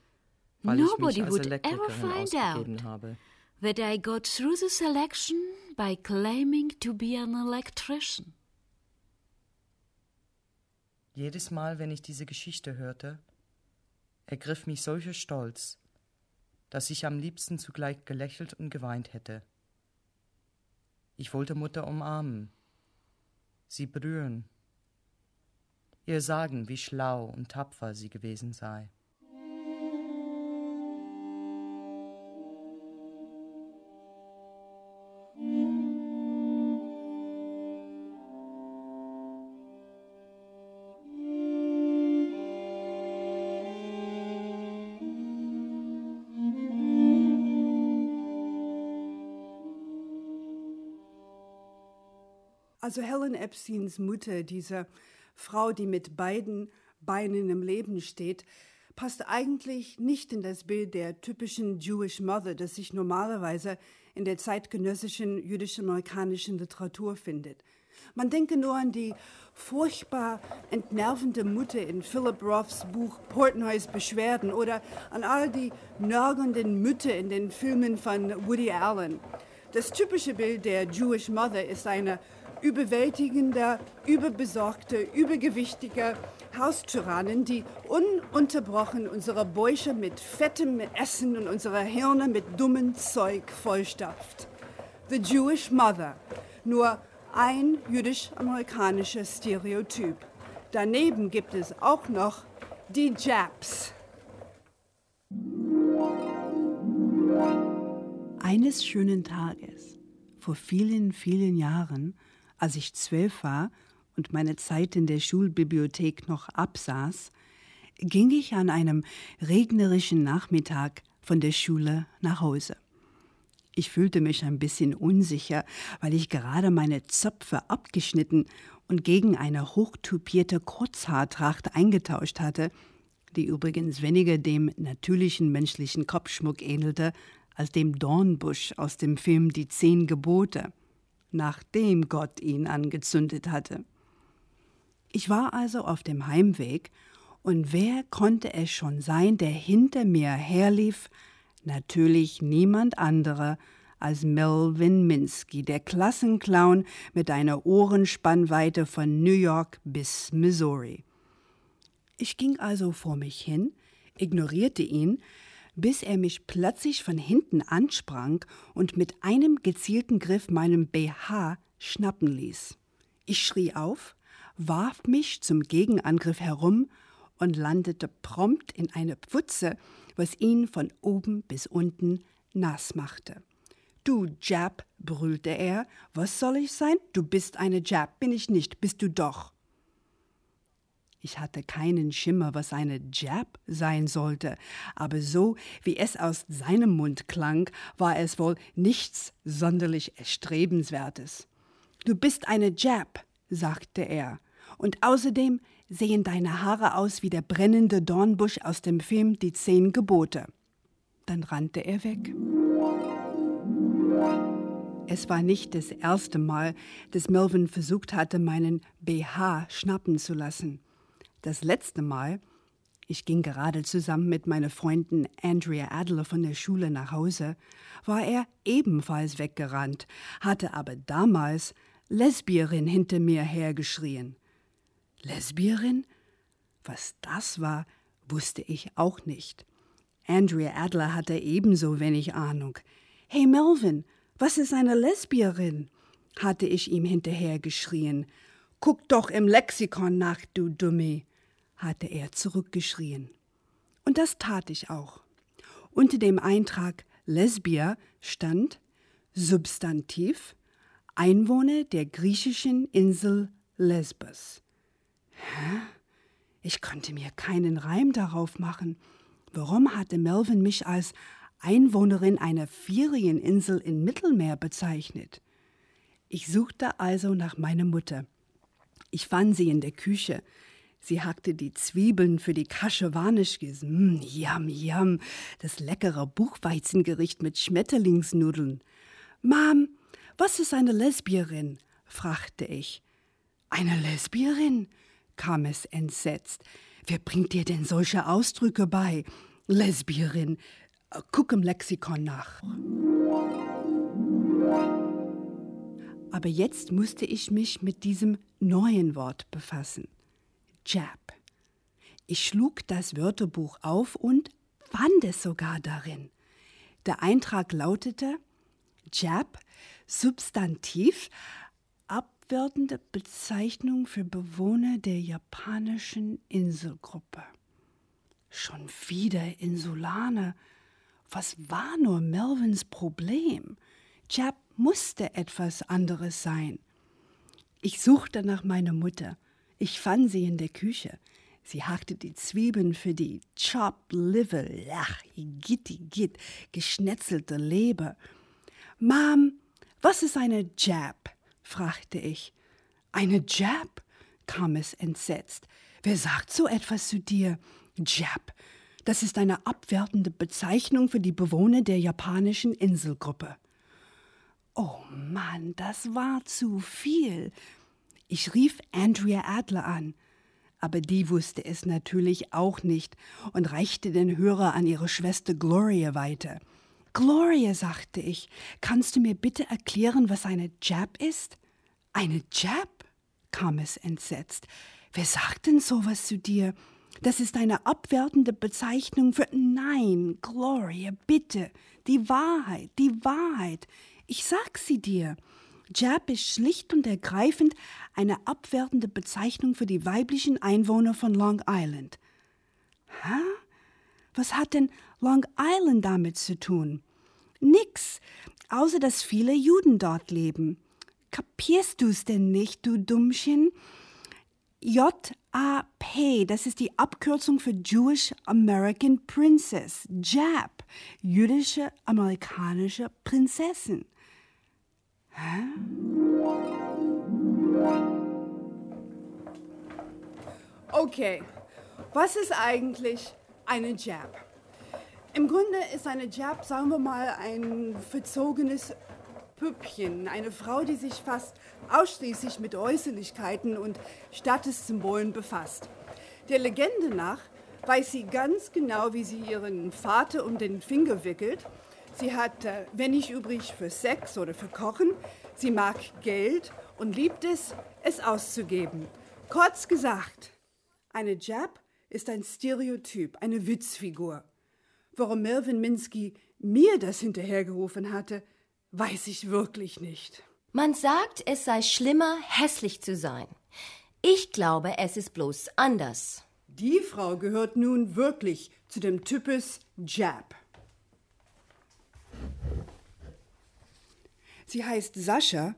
weil ich
Nobody
mich als Elektrikerin ausgegeben
out.
habe.
That I got through the selection by claiming to be an electrician.
Jedes Mal, wenn ich diese Geschichte hörte, ergriff mich solcher Stolz, dass ich am liebsten zugleich gelächelt und geweint hätte. Ich wollte Mutter umarmen, sie berühren, ihr sagen, wie schlau und tapfer sie gewesen sei.
Also Helen Epsteins Mutter, diese Frau, die mit beiden Beinen im Leben steht, passt eigentlich nicht in das Bild der typischen Jewish Mother, das sich normalerweise in der zeitgenössischen jüdisch-amerikanischen Literatur findet. Man denke nur an die furchtbar entnervende Mutter in Philip Roths Buch Portnoys Beschwerden oder an all die nörgelnden Mütter in den Filmen von Woody Allen. Das typische Bild der Jewish Mother ist eine überwältigende, überbesorgte, übergewichtige Haustyrannin, die ununterbrochen unsere Bäuche mit fettem Essen und unsere Hirne mit dummem Zeug vollstopft. The Jewish Mother. Nur ein jüdisch-amerikanisches Stereotyp. Daneben gibt es auch noch die Japs.
Eines schönen Tages, vor vielen, vielen Jahren, als ich zwölf war und meine Zeit in der Schulbibliothek noch absaß, ging ich an einem regnerischen Nachmittag von der Schule nach Hause. Ich fühlte mich ein bisschen unsicher, weil ich gerade meine Zöpfe abgeschnitten und gegen eine hochtupierte Kurzhaartracht eingetauscht hatte, die übrigens weniger dem natürlichen menschlichen Kopfschmuck ähnelte als dem Dornbusch aus dem Film Die Zehn Gebote.
Nachdem Gott ihn angezündet hatte. Ich war also auf dem Heimweg, und wer konnte es schon sein, der hinter mir herlief? Natürlich niemand anderer als Melvin Minsky, der Klassenclown mit einer Ohrenspannweite von New York bis Missouri. Ich ging also vor mich hin, ignorierte ihn, bis er mich plötzlich von hinten ansprang und mit einem gezielten Griff meinem BH schnappen ließ. Ich schrie auf, warf mich zum Gegenangriff herum und landete prompt in eine Pfütze, was ihn von oben bis unten nass machte. Du Jap, brüllte er, was soll ich sein? Du bist eine Jap, bin ich nicht, bist du doch. Ich hatte keinen Schimmer, was eine Jap sein sollte, aber so wie es aus seinem Mund klang, war es wohl nichts sonderlich Erstrebenswertes. Du bist eine Jap, sagte er, und außerdem sehen deine Haare aus wie der brennende Dornbusch aus dem Film Die Zehn Gebote. Dann rannte er weg. Es war nicht das erste Mal, dass Melvin versucht hatte, meinen BH schnappen zu lassen. Das letzte Mal, ich ging gerade zusammen mit meiner Freundin Andrea Adler von der Schule nach Hause, war er ebenfalls weggerannt, hatte aber damals Lesbierin hinter mir hergeschrien. Lesbierin? Was das war, wusste ich auch nicht. Andrea Adler hatte ebenso wenig Ahnung. Hey Melvin, was ist eine Lesbierin? hatte ich ihm hinterhergeschrien. Guck doch im Lexikon nach, du Dummi, hatte er zurückgeschrien. Und das tat ich auch. Unter dem Eintrag Lesbia stand Substantiv Einwohner der griechischen Insel Lesbos. Hä? Ich konnte mir keinen Reim darauf machen. Warum hatte Melvin mich als Einwohnerin einer Ferieninsel im Mittelmeer bezeichnet? Ich suchte also nach meiner Mutter. Ich fand sie in der Küche. Sie hackte die Zwiebeln für die Kasche Warnischkes. Mm, yum, yum. Das leckere Buchweizengericht mit Schmetterlingsnudeln. Mom, was ist eine Lesbierin? fragte ich. Eine Lesbierin? kam es entsetzt. Wer bringt dir denn solche Ausdrücke bei? Lesbierin. Guck im Lexikon nach. Aber jetzt musste ich mich mit diesem neuen Wort befassen. Jap. Ich schlug das Wörterbuch auf und fand es sogar darin. Der Eintrag lautete Jap, Substantiv, abwertende Bezeichnung für Bewohner der japanischen Inselgruppe. Schon wieder Insulaner. Was war nur Melvins Problem? Jap musste etwas anderes sein. Ich suchte nach meiner Mutter. Ich fand sie in der Küche. Sie hackte die Zwiebeln für die Chopped Liver, ach, gitti git, geschnetzelte Leber. Mom, was ist eine Jap? fragte ich. Eine Jap? kam es entsetzt. Wer sagt so etwas zu dir? Jap. Das ist eine abwertende Bezeichnung für die Bewohner der japanischen Inselgruppe. Oh Mann, das war zu viel. Ich rief Andrea Adler an, aber die wusste es natürlich auch nicht und reichte den Hörer an ihre Schwester Gloria weiter. Gloria, sagte ich, kannst du mir bitte erklären, was eine Jap ist? Eine Jap? kam es entsetzt. Wer sagt denn sowas zu dir? Das ist eine abwertende Bezeichnung für Nein, Gloria, bitte. Die Wahrheit, die Wahrheit. Ich sag sie dir. Jap ist schlicht und ergreifend eine abwertende Bezeichnung für die weiblichen Einwohner von Long Island. Hä? Was hat denn Long Island damit zu tun? Nix, außer dass viele Juden dort leben. Kapierst du's denn nicht, du Dummchen? J-A-P, das ist die Abkürzung für Jewish American Princess, JAP, jüdische amerikanische Prinzessin. Hä?
Okay, was ist eigentlich eine Jab? Im Grunde ist eine Jab, sagen wir mal, ein verzogenes
Püppchen, eine Frau, die sich fast ausschließlich mit Äußerlichkeiten und Statussymbolen befasst. Der Legende nach weiß sie ganz genau, wie sie ihren Vater um den Finger wickelt. Sie hat äh, wenig übrig für Sex oder für Kochen. Sie mag Geld und liebt es, es auszugeben. Kurz gesagt, eine Jap ist ein Stereotyp, eine Witzfigur. Warum Melvin Minsky mir das hinterhergerufen hatte, weiß ich wirklich nicht.
Man sagt, es sei schlimmer, hässlich zu sein. Ich glaube, es ist bloß anders.
Die Frau gehört nun wirklich zu dem Typus Jap. Sie heißt Sascha,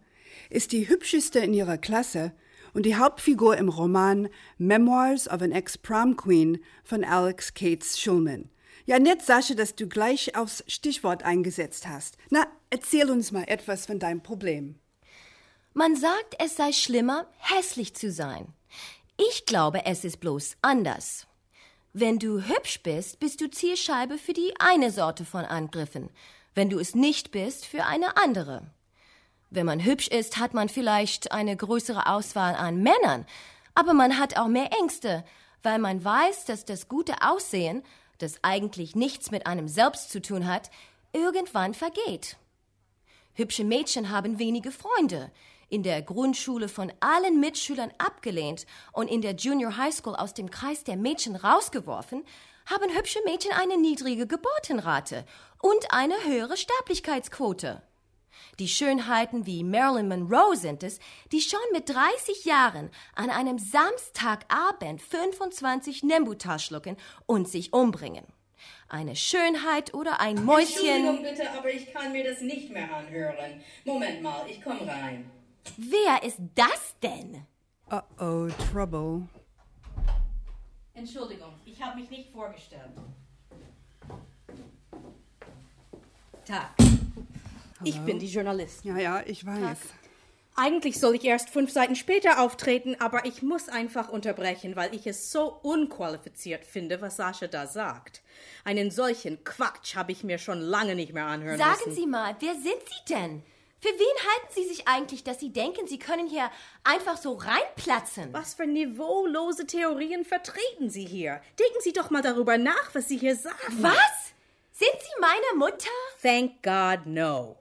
ist die hübscheste in ihrer Klasse und die Hauptfigur im Roman Memoirs of an Ex-Prom Queen von Alex Cates Schulman. Ja, nett, Sascha, dass du gleich aufs Stichwort eingesetzt hast. Na, erzähl uns mal etwas von deinem Problem.
Man sagt, es sei schlimmer, hässlich zu sein. Ich glaube, es ist bloß anders. Wenn du hübsch bist, bist du Zielscheibe für die eine Sorte von Angriffen. Wenn du es nicht bist, für eine andere. Wenn man hübsch ist, hat man vielleicht eine größere Auswahl an Männern, aber man hat auch mehr Ängste, weil man weiß, dass das gute Aussehen das eigentlich nichts mit einem selbst zu tun hat, irgendwann vergeht. Hübsche Mädchen haben wenige Freunde, in der Grundschule von allen Mitschülern abgelehnt und in der Junior High School aus dem Kreis der Mädchen rausgeworfen, haben hübsche Mädchen eine niedrige Geburtenrate und eine höhere Sterblichkeitsquote. Die Schönheiten wie Marilyn Monroe sind es, die schon mit 30 Jahren an einem Samstagabend 25 Nembutal schlucken und sich umbringen. Eine Schönheit oder ein Mäuschen.
Entschuldigung bitte, aber ich kann mir das nicht mehr anhören. Moment mal, ich komme rein.
Wer ist das denn?
Uh oh, Trouble.
Entschuldigung, ich habe mich nicht vorgestellt. Tag. Ich bin die Journalistin.
Ja, ja, ich weiß.
Eigentlich soll ich erst fünf Seiten später auftreten, aber ich muss einfach unterbrechen, weil ich es so unqualifiziert finde, was Sascha da sagt. Einen solchen Quatsch habe ich mir schon lange nicht mehr anhören
Sagen
müssen.
Sie mal, wer sind Sie denn? Für wen halten Sie sich eigentlich, dass Sie denken, Sie können hier einfach so reinplatzen?
Was für niveaulose Theorien vertreten Sie hier? Denken Sie doch mal darüber nach, was Sie hier sagen.
Was? Sind Sie meine Mutter?
Thank God, no.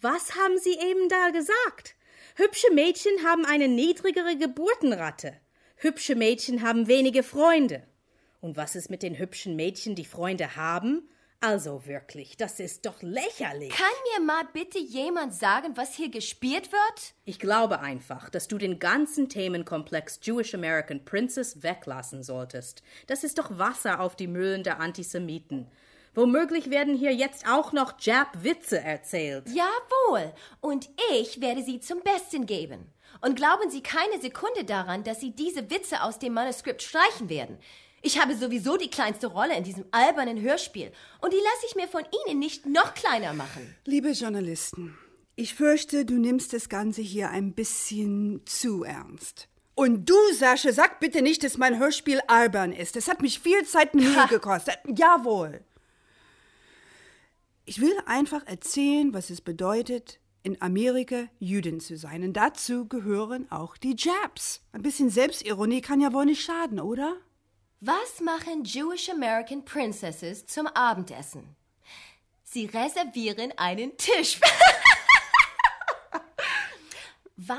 Was haben Sie eben da gesagt? Hübsche Mädchen haben eine niedrigere Geburtenrate. Hübsche Mädchen haben wenige Freunde. Und was ist mit den hübschen Mädchen, die Freunde haben? Also wirklich, das ist doch lächerlich.
Kann mir mal bitte jemand sagen, was hier gespielt wird?
Ich glaube einfach, dass du den ganzen Themenkomplex Jewish American Princess weglassen solltest. Das ist doch Wasser auf die Mühlen der Antisemiten. Womöglich werden hier jetzt auch noch Jab-Witze erzählt.
Jawohl. Und ich werde sie zum Besten geben. Und glauben Sie keine Sekunde daran, dass Sie diese Witze aus dem Manuskript streichen werden. Ich habe sowieso die kleinste Rolle in diesem albernen Hörspiel. Und die lasse ich mir von Ihnen nicht noch kleiner machen.
Liebe Journalisten, ich fürchte, du nimmst das Ganze hier ein bisschen zu ernst. Und du, Sascha, sag bitte nicht, dass mein Hörspiel albern ist. Das hat mich viel Zeit und Mühe [LAUGHS] gekostet. Jawohl. Ich will einfach erzählen, was es bedeutet, in Amerika Jüdin zu sein. Und dazu gehören auch die Japs. Ein bisschen Selbstironie kann ja wohl nicht schaden, oder?
Was machen Jewish American Princesses zum Abendessen? Sie reservieren einen Tisch. [LAUGHS] Wann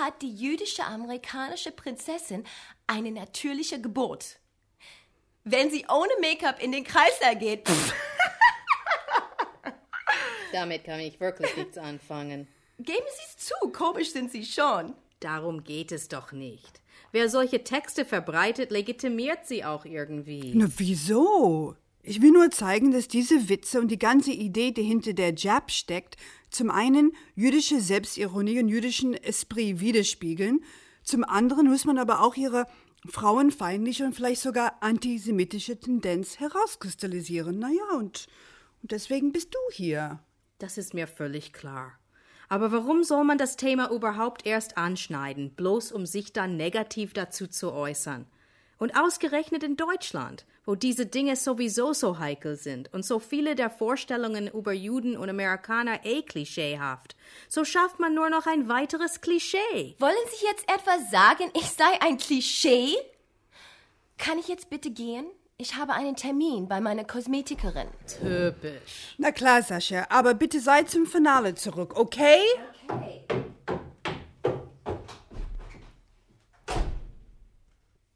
hat die jüdische amerikanische Prinzessin eine natürliche Geburt? Wenn sie ohne Make-up in den Kreislauf geht. [LAUGHS]
Damit kann ich wirklich nichts anfangen.
Geben Sie es zu, komisch sind Sie schon.
Darum geht es doch nicht. Wer solche Texte verbreitet, legitimiert sie auch irgendwie.
Na, wieso? Ich will nur zeigen, dass diese Witze und die ganze Idee, die hinter der Jab steckt, zum einen jüdische Selbstironie und jüdischen Esprit widerspiegeln, zum anderen muss man aber auch ihre frauenfeindliche und vielleicht sogar antisemitische Tendenz herauskristallisieren. Naja, und, und deswegen bist du hier.
Das ist mir völlig klar. Aber warum soll man das Thema überhaupt erst anschneiden, bloß um sich dann negativ dazu zu äußern? Und ausgerechnet in Deutschland, wo diese Dinge sowieso so heikel sind und so viele der Vorstellungen über Juden und Amerikaner eh klischeehaft, so schafft man nur noch ein weiteres Klischee.
Wollen Sie jetzt etwa sagen, ich sei ein Klischee? Kann ich jetzt bitte gehen? Ich habe einen Termin bei meiner Kosmetikerin.
Typisch.
Na klar, Sascha, aber bitte sei zum Finale zurück, okay?
Okay.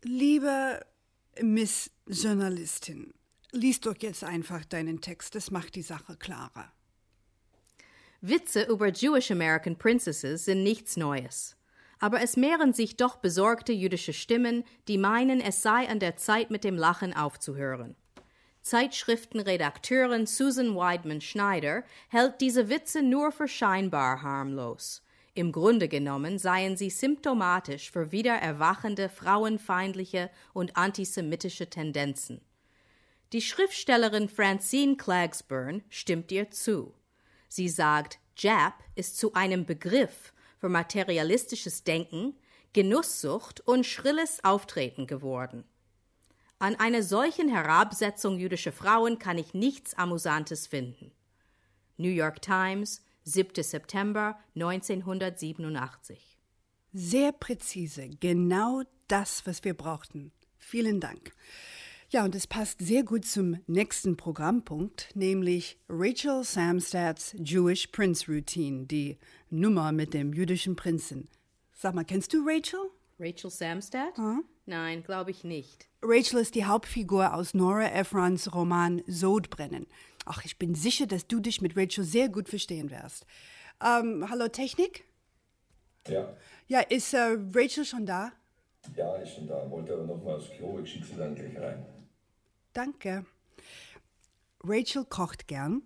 Liebe Miss Journalistin, lies doch jetzt einfach deinen Text, das macht die Sache klarer.
Witze über Jewish American Princesses sind nichts Neues. Aber es mehren sich doch besorgte jüdische Stimmen, die meinen, es sei an der Zeit, mit dem Lachen aufzuhören. Zeitschriftenredakteurin Susan Weidman Schneider hält diese Witze nur für scheinbar harmlos. Im Grunde genommen seien sie symptomatisch für wieder erwachende frauenfeindliche und antisemitische Tendenzen. Die Schriftstellerin Francine Clagsburn stimmt ihr zu. Sie sagt, Jap ist zu einem Begriff für materialistisches Denken, Genusssucht und schrilles Auftreten geworden. An einer solchen Herabsetzung jüdischer Frauen kann ich nichts Amüsantes finden. New York Times, 7. September 1987.
Sehr präzise, genau das, was wir brauchten. Vielen Dank. Ja, und es passt sehr gut zum nächsten Programmpunkt, nämlich Rachel Samstads Jewish Prince Routine, die Nummer mit dem jüdischen Prinzen. Sag mal, kennst du Rachel?
Rachel Samstad? Nein, glaube ich nicht.
Rachel ist die Hauptfigur aus Nora Ephrons Roman Sodbrennen. Ach, ich bin sicher, dass du dich mit Rachel sehr gut verstehen wirst. Ähm, hallo Technik?
Ja,
Ja, ist äh, Rachel schon da?
ja, ist schon da. Wollte aber noch mal aufs Klo. Ich schicke sie dann gleich rein.
Danke. Rachel kocht gern,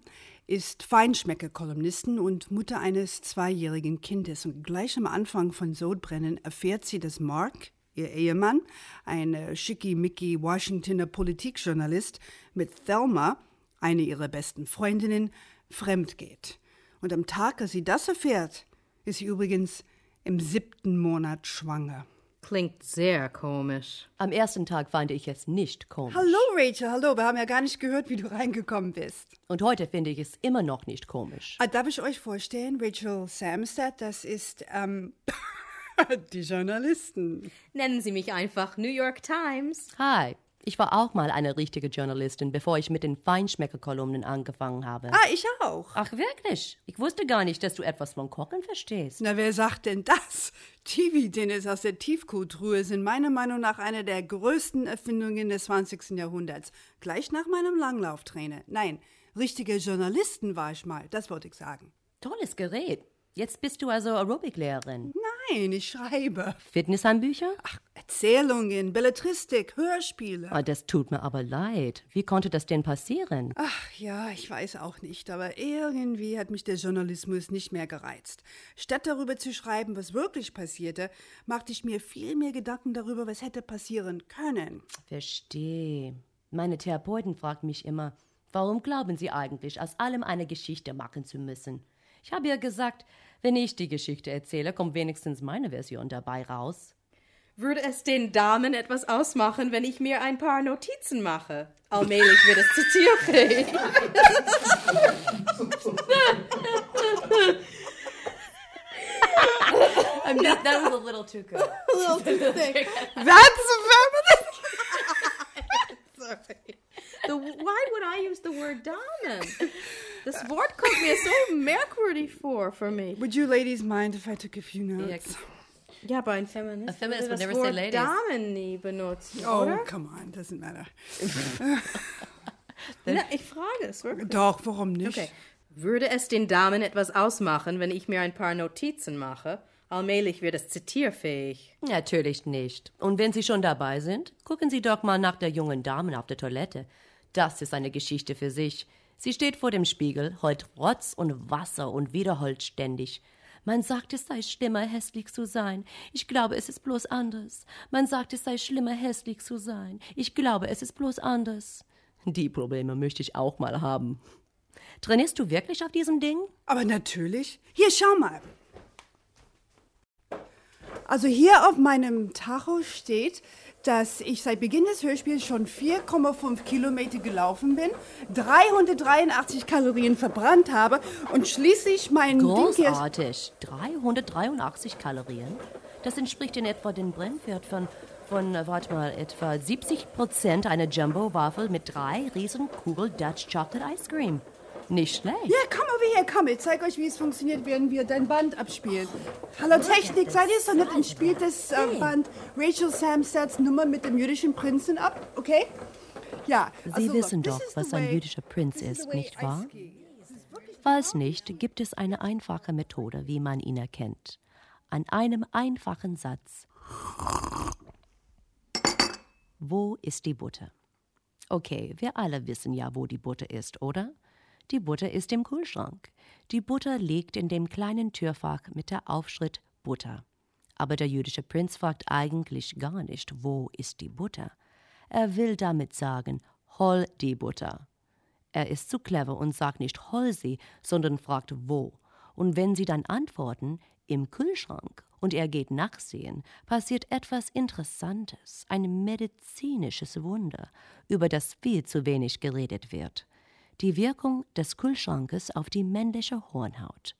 ist Feinschmecker-Kolumnistin und Mutter eines zweijährigen Kindes. Und gleich am Anfang von Sodbrennen erfährt sie, dass Mark, ihr Ehemann, ein äh, schickimicki Washingtoner Politikjournalist, mit Thelma, eine ihrer besten Freundinnen, fremd geht. Und am Tag, als sie das erfährt, ist sie übrigens im siebten Monat schwanger.
Klingt sehr komisch.
Am ersten Tag fand ich es nicht komisch.
Hallo Rachel, hallo, wir haben ja gar nicht gehört, wie du reingekommen bist.
Und heute finde ich es immer noch nicht komisch.
Ah, darf ich euch vorstellen, Rachel Samstad, das ist ähm, [LAUGHS] die Journalisten.
Nennen Sie mich einfach New York Times.
Hi, ich war auch mal eine richtige Journalistin, bevor ich mit den Feinschmecker-Kolumnen angefangen habe.
Ah, ich auch.
Ach wirklich? Ich wusste gar nicht, dass du etwas von Kochen verstehst.
Na, wer sagt denn das? TV-Dinners aus der Tiefkühltruhe sind meiner Meinung nach eine der größten Erfindungen des 20. Jahrhunderts. Gleich nach meinem Langlauftrainer. Nein, richtige Journalisten war ich mal, das wollte ich sagen.
Tolles Gerät. Jetzt bist du also Aerobic-Lehrerin.
Nein, ich schreibe.
Fitnesshandbücher?
Ach, Erzählungen, Belletristik, Hörspiele.
Ah, das tut mir aber leid. Wie konnte das denn passieren?
Ach ja, ich weiß auch nicht, aber irgendwie hat mich der Journalismus nicht mehr gereizt. Statt darüber zu schreiben, was wirklich passierte, machte ich mir viel mehr Gedanken darüber, was hätte passieren können.
Verstehe. Meine Therapeutin fragt mich immer, warum glauben Sie eigentlich, aus allem eine Geschichte machen zu müssen? Ich habe ihr gesagt, wenn ich die Geschichte erzähle, kommt wenigstens meine Version dabei raus.
Würde es den Damen etwas ausmachen, wenn ich mir ein paar Notizen mache? Allmählich wird es zitierfähig.
I mean, that, that was a little too good. [LAUGHS]
A little too thick.
That's feminine! [LAUGHS]
Sorry. The, why would I use the word Damen? Das Wort kommt mir so merkwürdig for für mich.
Would you ladies mind if I took a few notes?
Ja, aber ein Feminist,
A feminist
würde das
never say
Wort
ladies.
Damen nie benutzen,
Oh,
oder?
come on, doesn't matter. [LAUGHS]
Na, ich frage es wirklich.
Doch, warum nicht?
Okay. Würde es den Damen etwas ausmachen, wenn ich mir ein paar Notizen mache? Allmählich wird es zitierfähig.
Natürlich nicht. Und wenn Sie schon dabei sind, gucken Sie doch mal nach der jungen Dame auf der Toilette. Das ist eine Geschichte für sich. Sie steht vor dem Spiegel, heult Rotz und Wasser und wiederholt ständig. Man sagt, es sei schlimmer, hässlich zu sein. Ich glaube, es ist bloß anders. Man sagt, es sei schlimmer, hässlich zu sein. Ich glaube, es ist bloß anders. Die Probleme möchte ich auch mal haben. Trainierst du wirklich auf diesem Ding?
Aber natürlich. Hier, schau mal. Also hier auf meinem Tacho steht dass ich seit Beginn des Hörspiels schon 4,5 Kilometer gelaufen bin, 383 Kalorien verbrannt habe und schließlich mein Ding.
Großartig. 383 Kalorien. Das entspricht in etwa dem Brennwert von, von äh, warte mal, etwa 70 Prozent einer Jumbo-Waffel mit drei riesen Kugel Dutch Chocolate Ice Cream. Nicht schlecht.
Ja, komm over her, komm, ich zeig euch, wie es funktioniert, während wir dein Band abspielen. Hallo Technik, seid ihr so nett und spielt das äh, Band Rachel Samstads Nummer mit dem jüdischen Prinzen ab, okay? Ja,
Sie
also,
wissen
look,
doch, was ein jüdischer Prinz ist, nicht wahr? Falls nicht, gibt es eine einfache Methode, wie man ihn erkennt. An einem einfachen Satz. Wo ist die Butter? Okay, wir alle wissen ja, wo die Butter ist, oder? Die Butter ist im Kühlschrank. Die Butter liegt in dem kleinen Türfach mit der Aufschrift Butter. Aber der jüdische Prinz fragt eigentlich gar nicht, wo ist die Butter. Er will damit sagen, hol die Butter. Er ist zu clever und sagt nicht hol sie, sondern fragt wo. Und wenn sie dann antworten, im Kühlschrank, und er geht nachsehen, passiert etwas Interessantes, ein medizinisches Wunder, über das viel zu wenig geredet wird. Die Wirkung des Kühlschrankes auf die männliche Hornhaut.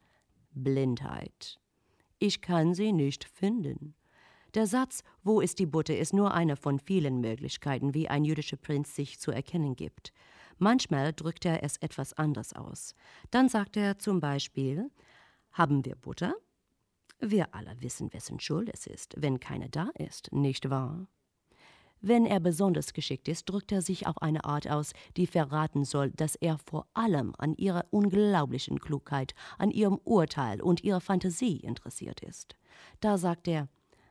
Blindheit. Ich kann sie nicht finden. Der Satz Wo ist die Butter ist nur eine von vielen Möglichkeiten, wie ein jüdischer Prinz sich zu erkennen gibt. Manchmal drückt er es etwas anders aus. Dann sagt er zum Beispiel Haben wir Butter? Wir alle wissen, wessen Schuld es ist, wenn keine da ist, nicht wahr? Wenn er besonders geschickt ist, drückt er sich auf eine Art aus, die verraten soll, dass er vor allem an ihrer unglaublichen Klugheit, an ihrem Urteil und ihrer Fantasie interessiert ist. Da sagt er,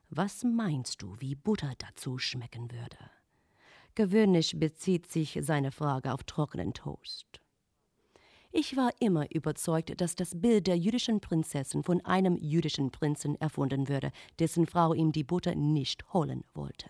was meinst du, wie Butter dazu schmecken würde? Gewöhnlich bezieht sich seine Frage auf trockenen Toast. Ich war immer überzeugt, dass das Bild der jüdischen Prinzessin von einem jüdischen Prinzen erfunden würde, dessen Frau ihm die Butter nicht holen wollte.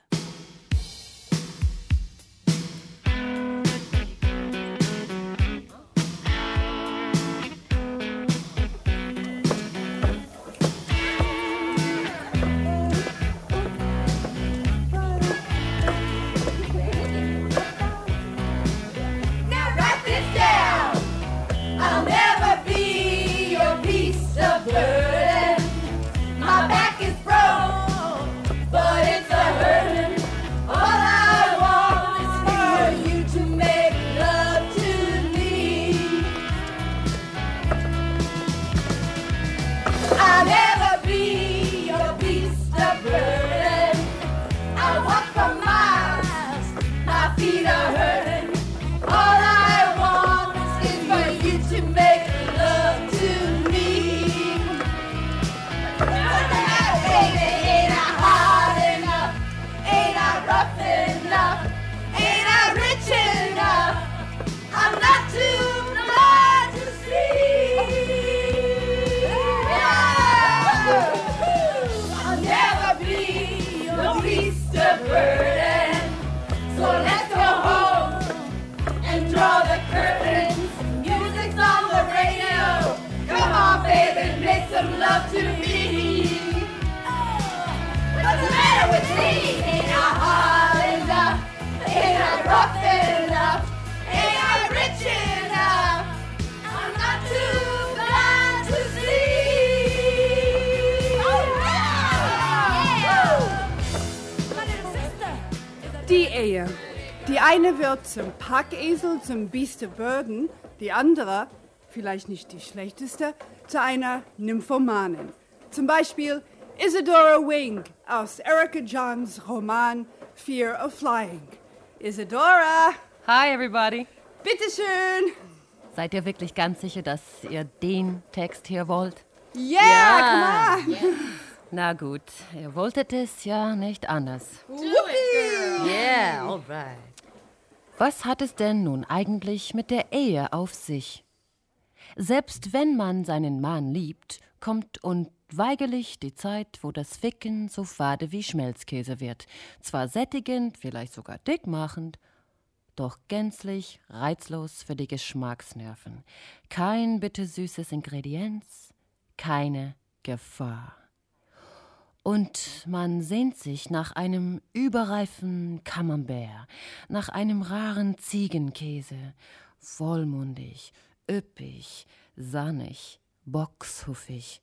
Love to me. What's the matter with me? Ain't I hard enough? Ain't rough enough? Oh.
Die Ehe. Die eine wird zum Packesel, zum Beast of Burden, die andere, vielleicht nicht die schlechteste, zu einer Nymphomanin. Zum Beispiel Isadora Wing aus Erica Johns Roman Fear of Flying. Isadora!
Hi, everybody.
Bitteschön!
Seid ihr wirklich ganz sicher, dass ihr den Text hier wollt?
Yeah, come on!
Na gut, ihr wolltet es ja nicht anders.
Do it, girl!
Yeah, alright. Was hat es denn nun eigentlich mit der Ehe auf sich? Selbst wenn man seinen Mann liebt, kommt unweigerlich die Zeit, wo das Ficken so fade wie Schmelzkäse wird. Zwar sättigend, vielleicht sogar dickmachend, doch gänzlich reizlos für die Geschmacksnerven. Kein bittersüßes Ingredienz, keine Gefahr.
Und man sehnt sich nach einem überreifen Camembert, nach einem raren Ziegenkäse, vollmundig, üppig, sannig, boxhuffig.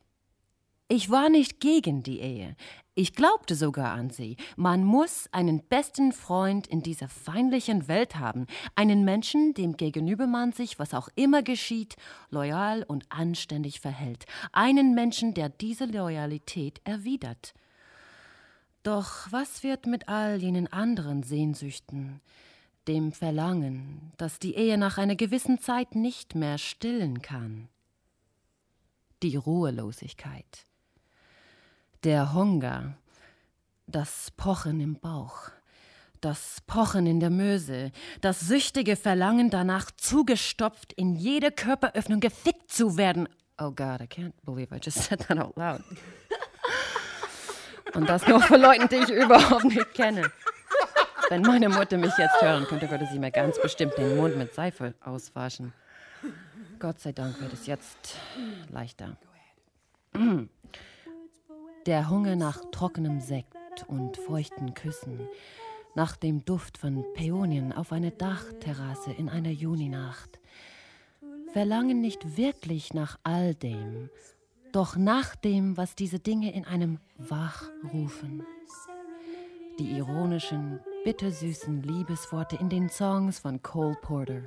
Ich war nicht gegen die Ehe. Ich glaubte sogar an sie. Man muss einen besten Freund in dieser feindlichen Welt haben, einen Menschen, dem gegenüber man sich, was auch immer geschieht, loyal und anständig verhält, einen Menschen, der diese Loyalität erwidert. Doch was wird mit all jenen anderen Sehnsüchten, dem Verlangen, das die Ehe nach einer gewissen Zeit nicht mehr stillen kann? Die Ruhelosigkeit, der Hunger, das Pochen im Bauch, das Pochen in der Möse, das süchtige Verlangen danach, zugestopft in jede Körperöffnung gefickt zu werden. Oh God, I can't believe I just said that out loud. [LAUGHS] Und das nur für Leute, die ich überhaupt nicht kenne. Wenn meine Mutter mich jetzt hören könnte, würde sie mir ganz bestimmt den Mund mit Seife auswaschen. Gott sei Dank wird es jetzt leichter. Der Hunger nach trockenem Sekt und feuchten Küssen, nach dem Duft von Päonien auf einer Dachterrasse in einer Juninacht. Verlangen nicht wirklich nach all dem, doch nach dem, was diese Dinge in einem wachrufen. Die ironischen, bittersüßen Liebesworte in den Songs von Cole Porter,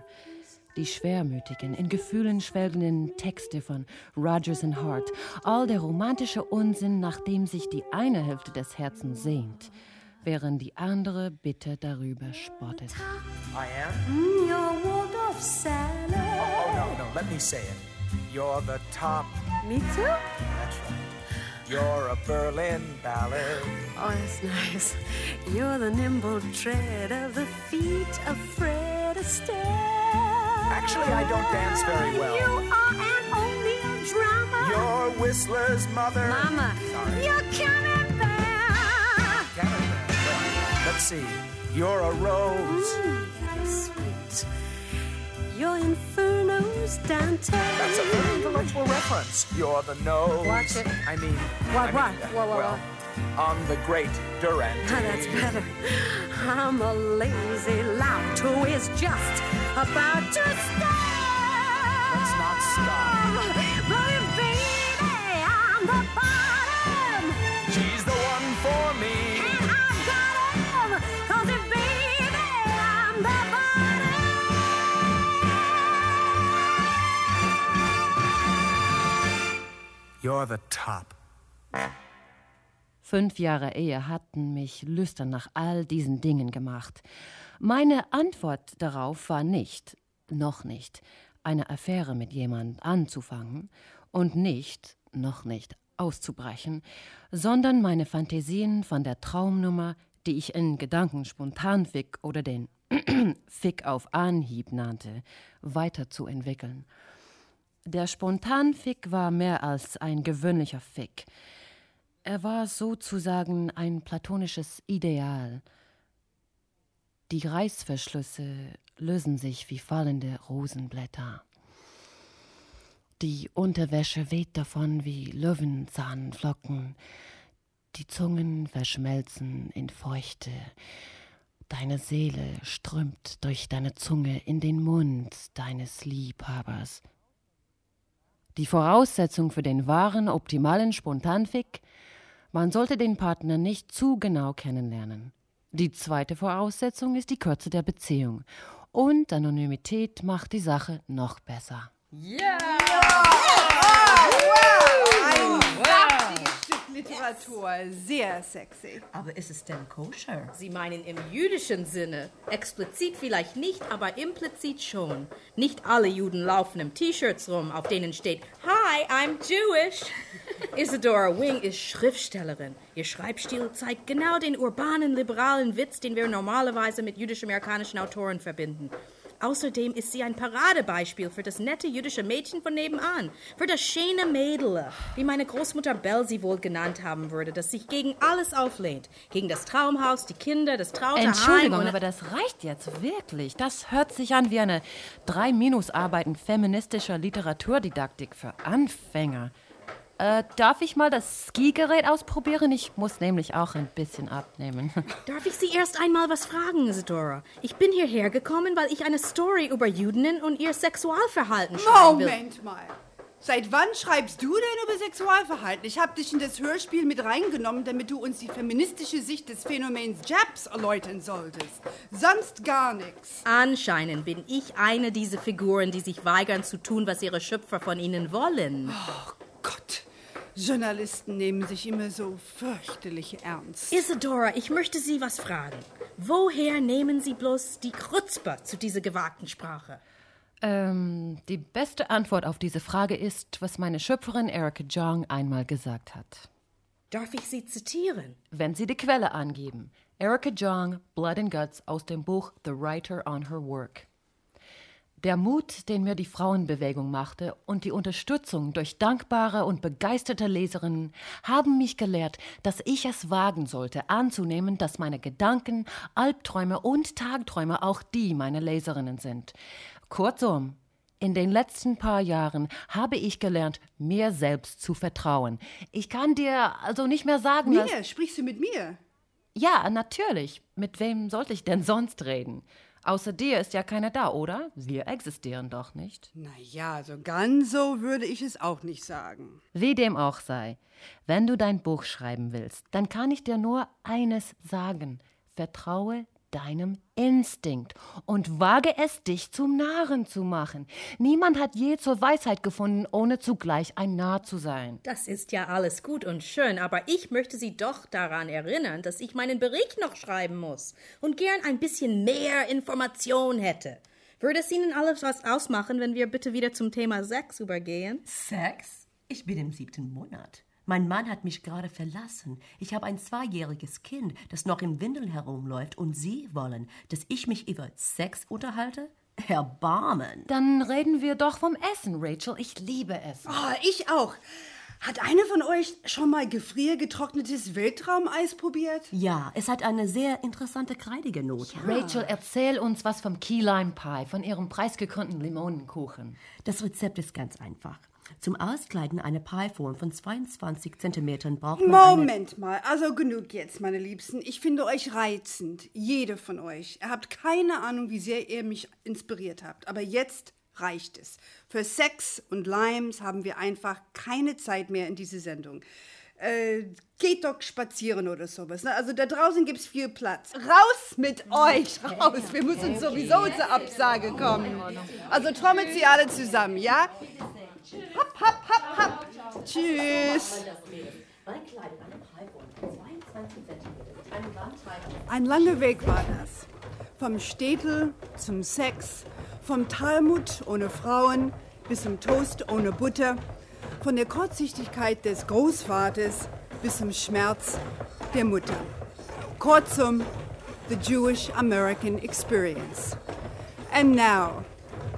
die schwermütigen, in Gefühlen schwelgenden Texte von Rogers and Hart, all der romantische Unsinn, nach dem sich die eine Hälfte des Herzens sehnt, während die andere bitter darüber spottet.
I am? Your Waldorf salad.
Oh, no, no, let me say it. You're the top.
Me too?
That's right. You're a Berlin ballad.
Oh, that's nice. You're the nimble tread of the feet of Fred Astaire.
Actually, I don't dance very well.
You are an only a drama.
You're Whistler's mother.
Mama.
Sorry.
You're Camembert.
Camembert. Let's see. You're a rose.
Mm, that is sweet. You're Inferno's Dante.
That's a very intellectual reference. You're the nose.
Watch it.
I mean,
What,
I
what?
mean, uh,
What, what,
well, on the great Durant.
Ah, that's better. I'm a lazy lout who is just about to start.
Let's not stop.
But baby, I'm the bottom.
She's the one for me. You're the top.
Fünf Jahre Ehe hatten mich lüstern nach all diesen Dingen gemacht. Meine Antwort darauf war nicht, noch nicht, eine Affäre mit jemand anzufangen und nicht, noch nicht, auszubrechen, sondern meine Fantasien von der Traumnummer, die ich in Gedanken Spontanfick oder den [CLEARS THROAT] Fick auf Anhieb nannte, weiterzuentwickeln. Der Spontanfick war mehr als ein gewöhnlicher Fick. Er war sozusagen ein platonisches Ideal. Die Reißverschlüsse lösen sich wie fallende Rosenblätter. Die Unterwäsche weht davon wie Löwenzahnflocken. Die Zungen verschmelzen in Feuchte. Deine Seele strömt durch deine Zunge in den Mund deines Liebhabers. Die Voraussetzung für den wahren, optimalen Spontanfick man sollte den Partner nicht zu genau kennenlernen. Die zweite Voraussetzung ist die Kürze der Beziehung. Und Anonymität macht die Sache noch besser.
Ja! Wow! Literatur. Sehr sexy.
Aber ist es denn koscher? Sie meinen im jüdischen Sinne. Explizit vielleicht nicht, aber implizit schon. Nicht alle Juden laufen im T-Shirts rum, auf denen steht Hi, I'm Jewish. [LAUGHS] Isadora Wing ist Schriftstellerin. Ihr Schreibstil zeigt genau den urbanen, liberalen Witz, den wir normalerweise mit jüdisch-amerikanischen Autoren verbinden. Außerdem ist sie ein Paradebeispiel für das nette jüdische Mädchen von nebenan, für das schöne Mädel, wie meine Großmutter Bell sie wohl genannt haben würde, das sich gegen alles auflehnt. Gegen das Traumhaus, die Kinder, das traute Heim
Entschuldigung,
und...
aber das reicht jetzt wirklich. Das hört sich an wie eine drei Minus-Arbeit in feministischer Literaturdidaktik für Anfänger. Äh, darf ich mal das Skigerät ausprobieren? Ich muss nämlich auch ein bisschen abnehmen. [LAUGHS]
Darf ich Sie erst einmal was fragen, Isadora? Ich bin hierher gekommen, weil ich eine Story über Jüdinnen und ihr Sexualverhalten schreiben will.
Moment mal. Seit wann schreibst du denn über Sexualverhalten? Ich habe dich in das Hörspiel mit reingenommen, damit du uns die feministische Sicht des Phänomens Japs erläutern solltest. Sonst gar nichts.
Anscheinend bin ich eine dieser Figuren, die sich weigern zu tun, was ihre Schöpfer von ihnen wollen.
Oh Gott. Journalisten nehmen sich immer so fürchterlich ernst.
Isadora, ich möchte Sie was fragen. Woher nehmen Sie bloß die Krutzpe zu dieser gewagten Sprache?
Ähm, die beste Antwort auf diese Frage ist, was meine Schöpferin Erika Jong einmal gesagt hat.
Darf ich Sie zitieren?
Wenn Sie die Quelle angeben. Erika Jong, Blood and Guts aus dem Buch The Writer on Her Work. Der Mut, den mir die Frauenbewegung machte, und die Unterstützung durch dankbare und begeisterte Leserinnen haben mich gelehrt, dass ich es wagen sollte, anzunehmen, dass meine Gedanken, Albträume und Tagträume auch die meiner Leserinnen sind. Kurzum, in den letzten paar Jahren habe ich gelernt, mir selbst zu vertrauen. Ich kann dir also nicht mehr sagen, dass.
Mir? Sprichst du mit mir?
Ja, natürlich. Mit wem sollte ich denn sonst reden? Außer dir ist ja keiner da, oder? Wir existieren doch nicht.
Na ja, so ganz so würde ich es auch nicht sagen.
Wie dem auch sei. Wenn du dein Buch schreiben willst, dann kann ich dir nur eines sagen. Vertraue deinem Instinkt und wage es, dich zum Narren zu machen. Niemand hat je zur Weisheit gefunden, ohne zugleich ein Narr zu sein.
Das ist ja alles gut und schön, aber ich möchte Sie doch daran erinnern, dass ich meinen Bericht noch schreiben muss und gern ein bisschen mehr Information hätte. Würde es Ihnen alles was ausmachen, wenn wir bitte wieder zum Thema Sex übergehen?
Sex? Ich bin im siebten Monat. Mein Mann hat mich gerade verlassen. Ich habe ein zweijähriges Kind, das noch in Windeln herumläuft. Und Sie wollen, dass ich mich über Sex unterhalte? Erbarmen.
Dann reden wir doch vom Essen, Rachel. Ich liebe Essen.
Oh, ich auch. Hat eine von euch schon mal gefriergetrocknetes Weltraumeis probiert?
Ja, es hat eine sehr interessante kreidige Note.
Rachel, erzähl uns was vom Key Lime Pie, von ihrem preisgekrönten Limonenkuchen.
Das Rezept ist ganz einfach. Zum Auskleiden einer Pieform von 22 Zentimetern braucht man eine...
Moment mal, also genug jetzt, meine Liebsten. Ich finde euch reizend, jede von euch. Ihr habt keine Ahnung, wie sehr ihr mich inspiriert habt, aber jetzt reicht es. Für Sex und Limes haben wir einfach keine Zeit mehr in diese Sendung. Äh, geht doch spazieren oder sowas. Ne? Also da draußen gibt's viel Platz. Raus mit euch, raus. Wir müssen sowieso zur Absage kommen. Also trommelt sie alle zusammen, ja? Hopp, hopp, hopp, hopp. Tschüss. Ein langer Weg war das. Vom Städtel zum Sex, vom Talmud ohne Frauen bis zum Toast ohne Butter, von der Kurzsichtigkeit des Großvaters bis zum Schmerz der Mutter. Kurzum, the Jewish American experience. And now,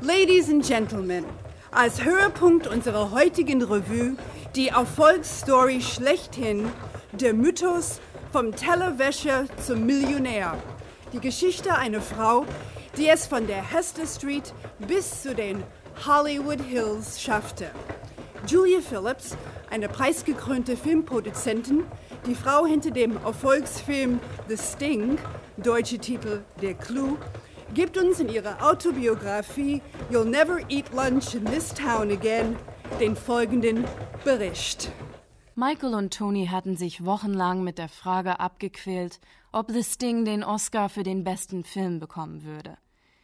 ladies and gentlemen, als Höhepunkt unserer heutigen Revue die Erfolgsstory schlechthin, der Mythos vom Tellerwäscher zum Millionär. Die Geschichte einer Frau, die es von der Hester Street bis zu den Hollywood Hills schaffte. Julia Phillips, eine preisgekrönte Filmproduzentin, die Frau hinter dem Erfolgsfilm The Sting, deutsche Titel Der Clou, gibt uns in ihrer Autobiografie You'll Never Eat Lunch in This Town Again den folgenden Bericht.
Michael und Tony hatten sich wochenlang mit der Frage abgequält, ob The Sting den Oscar für den besten Film bekommen würde.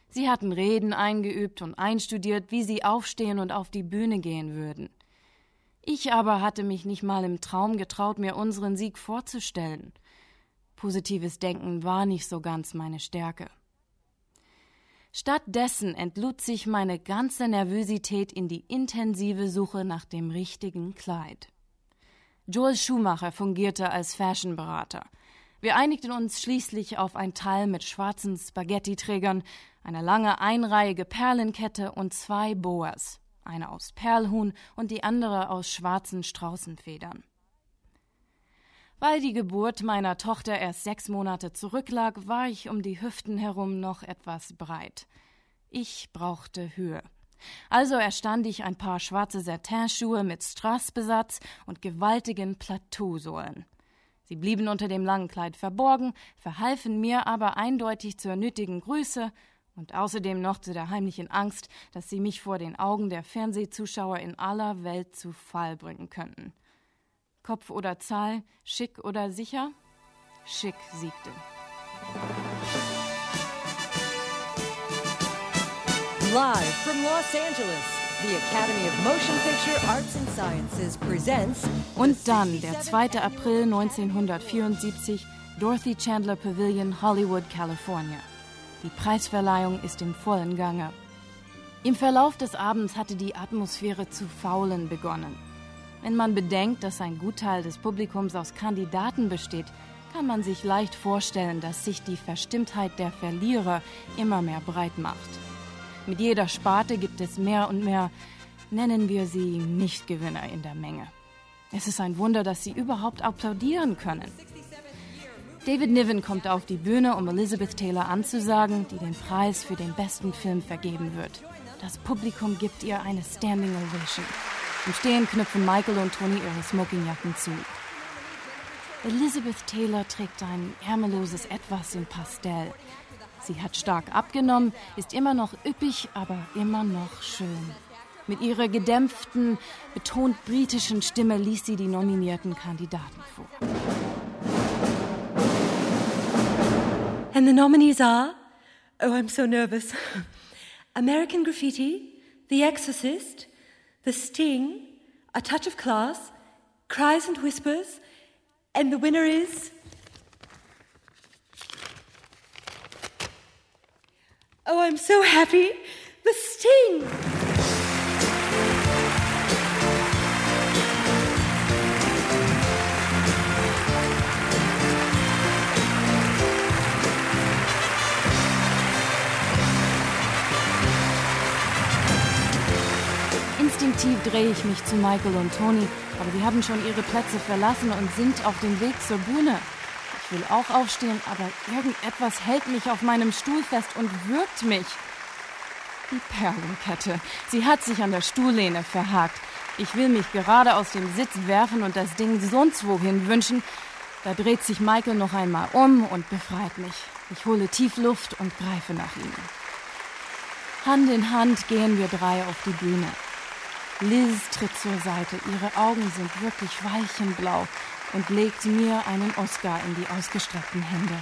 Sie hatten Reden eingeübt und einstudiert, wie sie aufstehen und auf die Bühne gehen würden. Ich aber hatte mich nicht mal im Traum getraut, mir unseren Sieg vorzustellen. Positives Denken war nicht so ganz meine Stärke. Stattdessen entlud sich meine ganze Nervosität in die intensive Suche nach dem richtigen Kleid. Joel Schumacher fungierte als Fashionberater. Wir einigten uns schließlich auf ein Teil mit schwarzen Spaghetti-Trägern, eine lange einreihige Perlenkette und zwei Boas, eine aus Perlhuhn und die andere aus schwarzen Straußenfedern. Weil die Geburt meiner Tochter erst sechs Monate zurücklag, war ich um die Hüften herum noch etwas breit. Ich brauchte Höhe. Also erstand ich ein paar schwarze Satinschuhe mit Strassbesatz und gewaltigen Plateausohlen. Sie blieben unter dem langen Kleid verborgen, verhalfen mir aber eindeutig zur nötigen Größe und außerdem noch zu der heimlichen Angst, dass sie mich vor den Augen der Fernsehzuschauer in aller Welt zu Fall bringen könnten. Kopf oder Zahl, schick oder sicher? Schick siegte.
Live from Los Angeles, the Academy of Motion Picture Arts and Sciences presents
Und dann, der 2. April 1974, Dorothy Chandler Pavilion, Hollywood, California. Die Preisverleihung ist im vollen Gange. Im Verlauf des Abends hatte die Atmosphäre zu faulen begonnen. Wenn man bedenkt, dass ein Gutteil des Publikums aus Kandidaten besteht, kann man sich leicht vorstellen, dass sich die Verstimmtheit der Verlierer immer mehr breit macht. Mit jeder Sparte gibt es mehr und mehr, nennen wir sie Nichtgewinner in der Menge. Es ist ein Wunder, dass sie überhaupt applaudieren können. David Niven kommt auf die Bühne, um Elizabeth Taylor anzusagen, die den Preis für den besten Film vergeben wird. Das Publikum gibt ihr eine Standing Ovation. Im Stehen knüpfen Michael und Tony ihre Smokingjacken zu. Elizabeth Taylor trägt ein ärmelloses Etwas in Pastell. Sie hat stark abgenommen, ist immer noch üppig, aber immer noch schön. Mit ihrer gedämpften, betont britischen Stimme liest sie die nominierten Kandidaten vor.
And the nominees are oh, I'm so nervous [LAUGHS] American Graffiti, The Exorcist, The Sting, A Touch of Class, Cries and Whispers, and the winner is. Oh, I'm so happy! The Sting!
Drehe ich mich zu Michael und Tony, aber sie haben schon ihre Plätze verlassen und sind auf dem Weg zur Bühne. Ich will auch aufstehen, aber irgendetwas hält mich auf meinem Stuhl fest und würgt mich. Die Perlenkette. Sie hat sich an der Stuhllehne verhakt. Ich will mich gerade aus dem Sitz werfen und das Ding sonst wohin wünschen. Da dreht sich Michael noch einmal um und befreit mich. Ich hole tief Luft und greife nach ihm. Hand in Hand gehen wir drei auf die Bühne. Liz tritt zur Seite. Ihre Augen sind wirklich weichenblau und legt mir einen Oscar in die ausgestreckten Hände.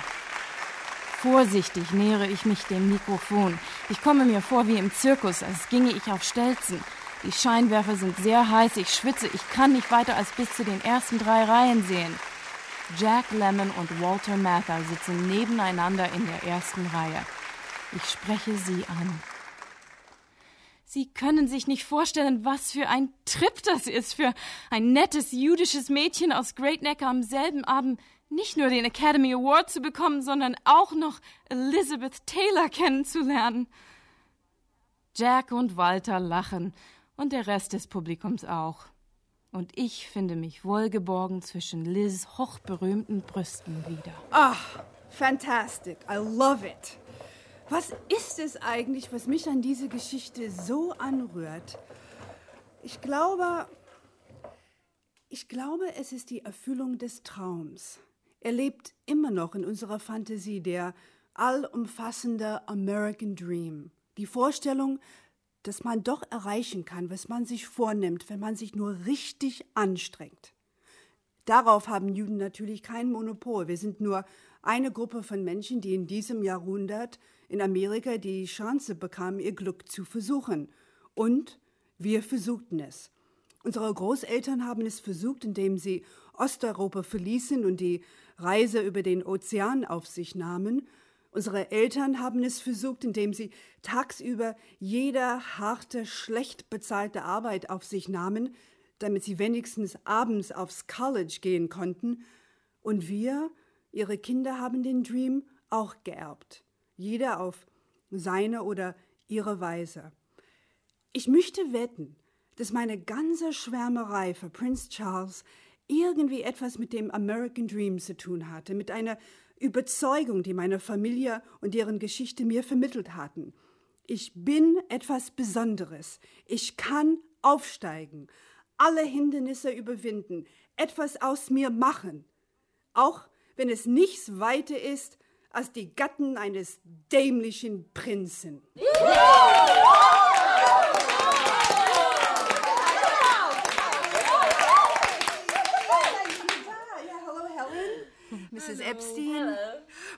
Vorsichtig nähere ich mich dem Mikrofon. Ich komme mir vor wie im Zirkus, als ginge ich auf Stelzen. Die Scheinwerfer sind sehr heiß, ich schwitze, ich kann nicht weiter als bis zu den ersten drei Reihen sehen. Jack Lemmon und Walter Mather sitzen nebeneinander in der ersten Reihe. Ich spreche sie an. Sie können sich nicht vorstellen, was für ein Trip das ist, für ein nettes jüdisches Mädchen aus Great Neck am selben Abend nicht nur den Academy Award zu bekommen, sondern auch noch Elizabeth Taylor kennenzulernen. Jack und Walter lachen und der Rest des Publikums auch. Und ich finde mich wohlgeborgen zwischen Liz hochberühmten Brüsten wieder.
Ah, fantastic. I love it. Was ist es eigentlich, was mich an diese Geschichte so anrührt? Ich glaube, ich glaube, es ist die Erfüllung des Traums. Er lebt immer noch in unserer Fantasie, der allumfassende American Dream. Die Vorstellung, dass man doch erreichen kann, was man sich vornimmt, wenn man sich nur richtig anstrengt. Darauf haben Juden natürlich kein Monopol. Wir sind nur eine Gruppe von Menschen, die in diesem Jahrhundert in Amerika die Chance bekamen, ihr Glück zu versuchen. Und wir versuchten es. Unsere Großeltern haben es versucht, indem sie Osteuropa verließen und die Reise über den Ozean auf sich nahmen. Unsere Eltern haben es versucht, indem sie tagsüber jede harte, schlecht bezahlte Arbeit auf sich nahmen, damit sie wenigstens abends aufs College gehen konnten. Und wir, ihre Kinder, haben den Dream auch geerbt jeder auf seine oder ihre Weise. Ich möchte wetten, dass meine ganze Schwärmerei für Prince Charles irgendwie etwas mit dem American Dream zu tun hatte, mit einer Überzeugung, die meine Familie und deren Geschichte mir vermittelt hatten. Ich bin etwas Besonderes. Ich kann aufsteigen, alle Hindernisse überwinden, etwas aus mir machen. Auch wenn es nichts weiter ist als die Gatten eines dämlichen Prinzen. Mrs. Epstein.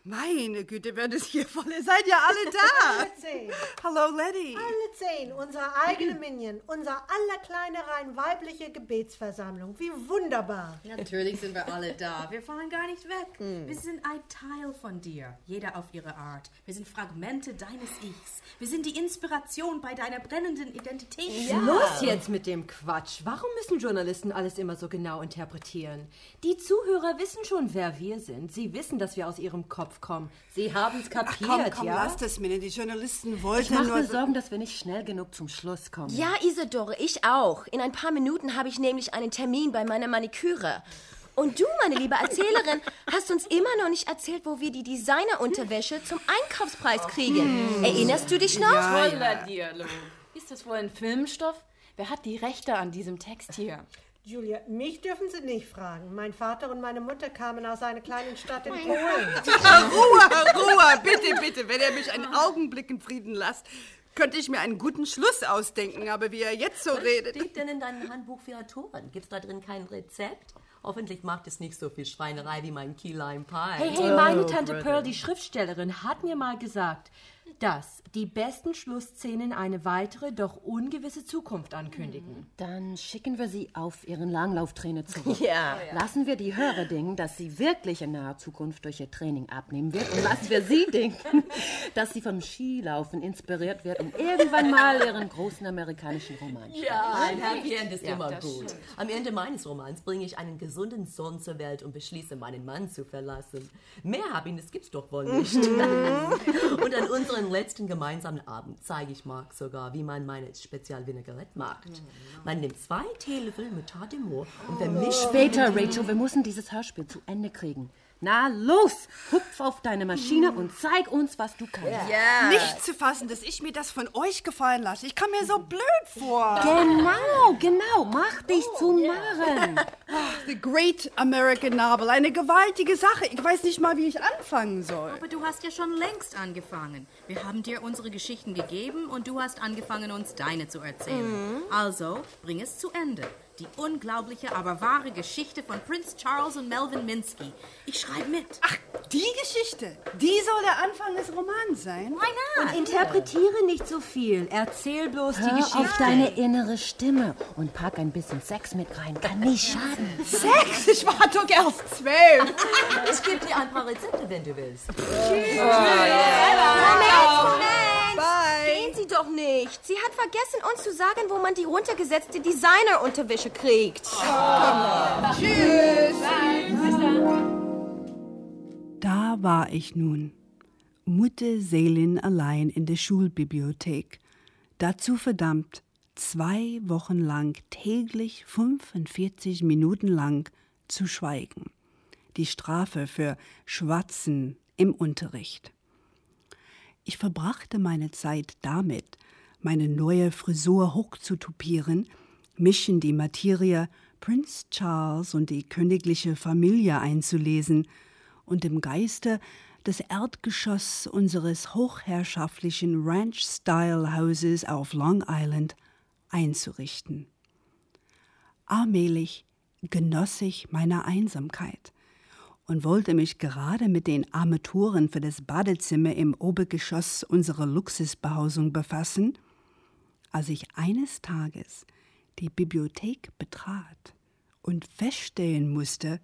Meine Güte, wird es hier voll. Ihr seid ja alle da. [LAUGHS]
Alle zehn.
Hallo, Letty.
Alle zehn, unsere eigene Minion, unsere allerkleine rein weibliche Gebetsversammlung. Wie wunderbar.
Natürlich sind wir alle da. Wir fahren gar nicht weg. Wir sind ein Teil von dir, jeder auf ihre Art. Wir sind Fragmente deines Ichs. Wir sind die Inspiration bei deiner brennenden Identität.
Los jetzt mit dem Quatsch. Warum müssen Journalisten alles immer so genau interpretieren? Die Zuhörer wissen schon, wer wir sind. Sie wissen, dass wir aus ihrem Kopf kommen. Sie haben es kapiert,
Komm, komm,
ja?
lasst es mir. Die Journalisten
ich
wollten
mache
nur...
mir Sorgen, dass wir nicht schnell genug zum Schluss kommen.
Ja, Isidore, ich auch. In ein paar Minuten habe ich nämlich einen Termin bei meiner Maniküre. Und du, meine liebe Erzählerin, [LAUGHS] hast uns immer noch nicht erzählt, wo wir die Designerunterwäsche zum Einkaufspreis kriegen. Erinnerst du dich noch?
Toller Dialog. Ist das wohl ein Filmstoff? Wer hat die Rechte an diesem Text hier?
Julia, mich dürfen Sie nicht fragen. Mein Vater und meine Mutter kamen aus einer kleinen Stadt in Polen.
Ruhe, Ruhe, bitte, bitte. Wenn ihr mich einen Augenblick in Frieden lasst, könnte ich mir einen guten Schluss ausdenken. Aber wie er jetzt so
Was
redet...
steht denn in deinem Handbuch für Autoren? Gibt's da drin kein Rezept? Hoffentlich macht es nicht so viel Schweinerei wie mein Key Lime Pie.
Hey, hey, meine Tante Pearl, die Schriftstellerin, hat mir mal gesagt, dass die besten Schlussszenen eine weitere, doch ungewisse Zukunft ankündigen. Dann schicken wir sie auf ihren Langlauftrainer zurück. [LAUGHS]
Ja.
Lassen wir die Hörer denken, dass sie wirklich in naher Zukunft durch ihr Training abnehmen wird. Und lassen wir sie [LAUGHS] denken, dass sie vom Skilaufen inspiriert wird und irgendwann mal ihren großen amerikanischen Roman schreibt.
Ja, ein Happy End ist
Ja,
immer gut.
stimmt.
Am Ende meines Romans bringe ich einen gesunden Sohn zur Welt und beschließe, meinen Mann zu verlassen. Mehr Happiness gibt's doch wohl nicht. [LAUGHS] und an unserem letzten gemeinsamen Abend zeige ich Mark sogar, wie man meine Spezial-Vinaigrette macht. Man nimmt zwei Teelöffel Moutarde de Moor und vermischt...
Später, Rachel, wir müssen dieses Hörspiel zu Ende kriegen. Na los, hupf auf deine Maschine und zeig uns, was du kannst.
Nicht zu fassen, dass ich mir das von euch gefallen lasse. Ich kam mir so blöd vor.
Genau, genau. Mach dich zum Narren.
The Great American Novel. Eine gewaltige Sache. Ich weiß nicht mal, wie ich anfangen soll.
Aber du hast ja schon längst angefangen. Wir haben dir unsere Geschichten gegeben und du hast angefangen, uns deine zu erzählen. Also, bring es zu Ende. Die unglaubliche, aber wahre Geschichte von Prinz Charles und Melvin Minsky. Ich schreibe mit.
Ach, die Geschichte. Die soll der Anfang des Romans sein.
Why
Und interpretiere nicht so viel. Erzähl bloß die
Hör
Geschichte.
auf
auf deine innere Stimme und pack ein bisschen Sex mit rein. Kann nicht schaden.
Sex? Ich war doch erst zwölf.
Ich gebe dir ein paar Rezepte, wenn du willst.
Moment, Moment.
Bye.
Gehen Sie doch nicht. Sie hat vergessen, uns zu sagen, wo man die runtergesetzte Designerunterwäsche kriegt.
Tschüss. Da war ich nun, Mutterseelen allein in der Schulbibliothek, dazu verdammt, zwei Wochen lang täglich 45 Minuten lang zu schweigen. Die Strafe für Schwatzen im Unterricht. Ich verbrachte meine Zeit damit, meine neue Frisur hochzutupieren, mich in die Materie Prinz Charles und die königliche Familie einzulesen und im Geiste das Erdgeschoss unseres hochherrschaftlichen Ranch-Style-Hauses auf Long Island einzurichten. Allmählich genoss ich meine Einsamkeit und wollte mich gerade mit den Armaturen für das Badezimmer im Obergeschoss unserer Luxusbehausung befassen, als ich eines Tages die Bibliothek betrat und feststellen musste,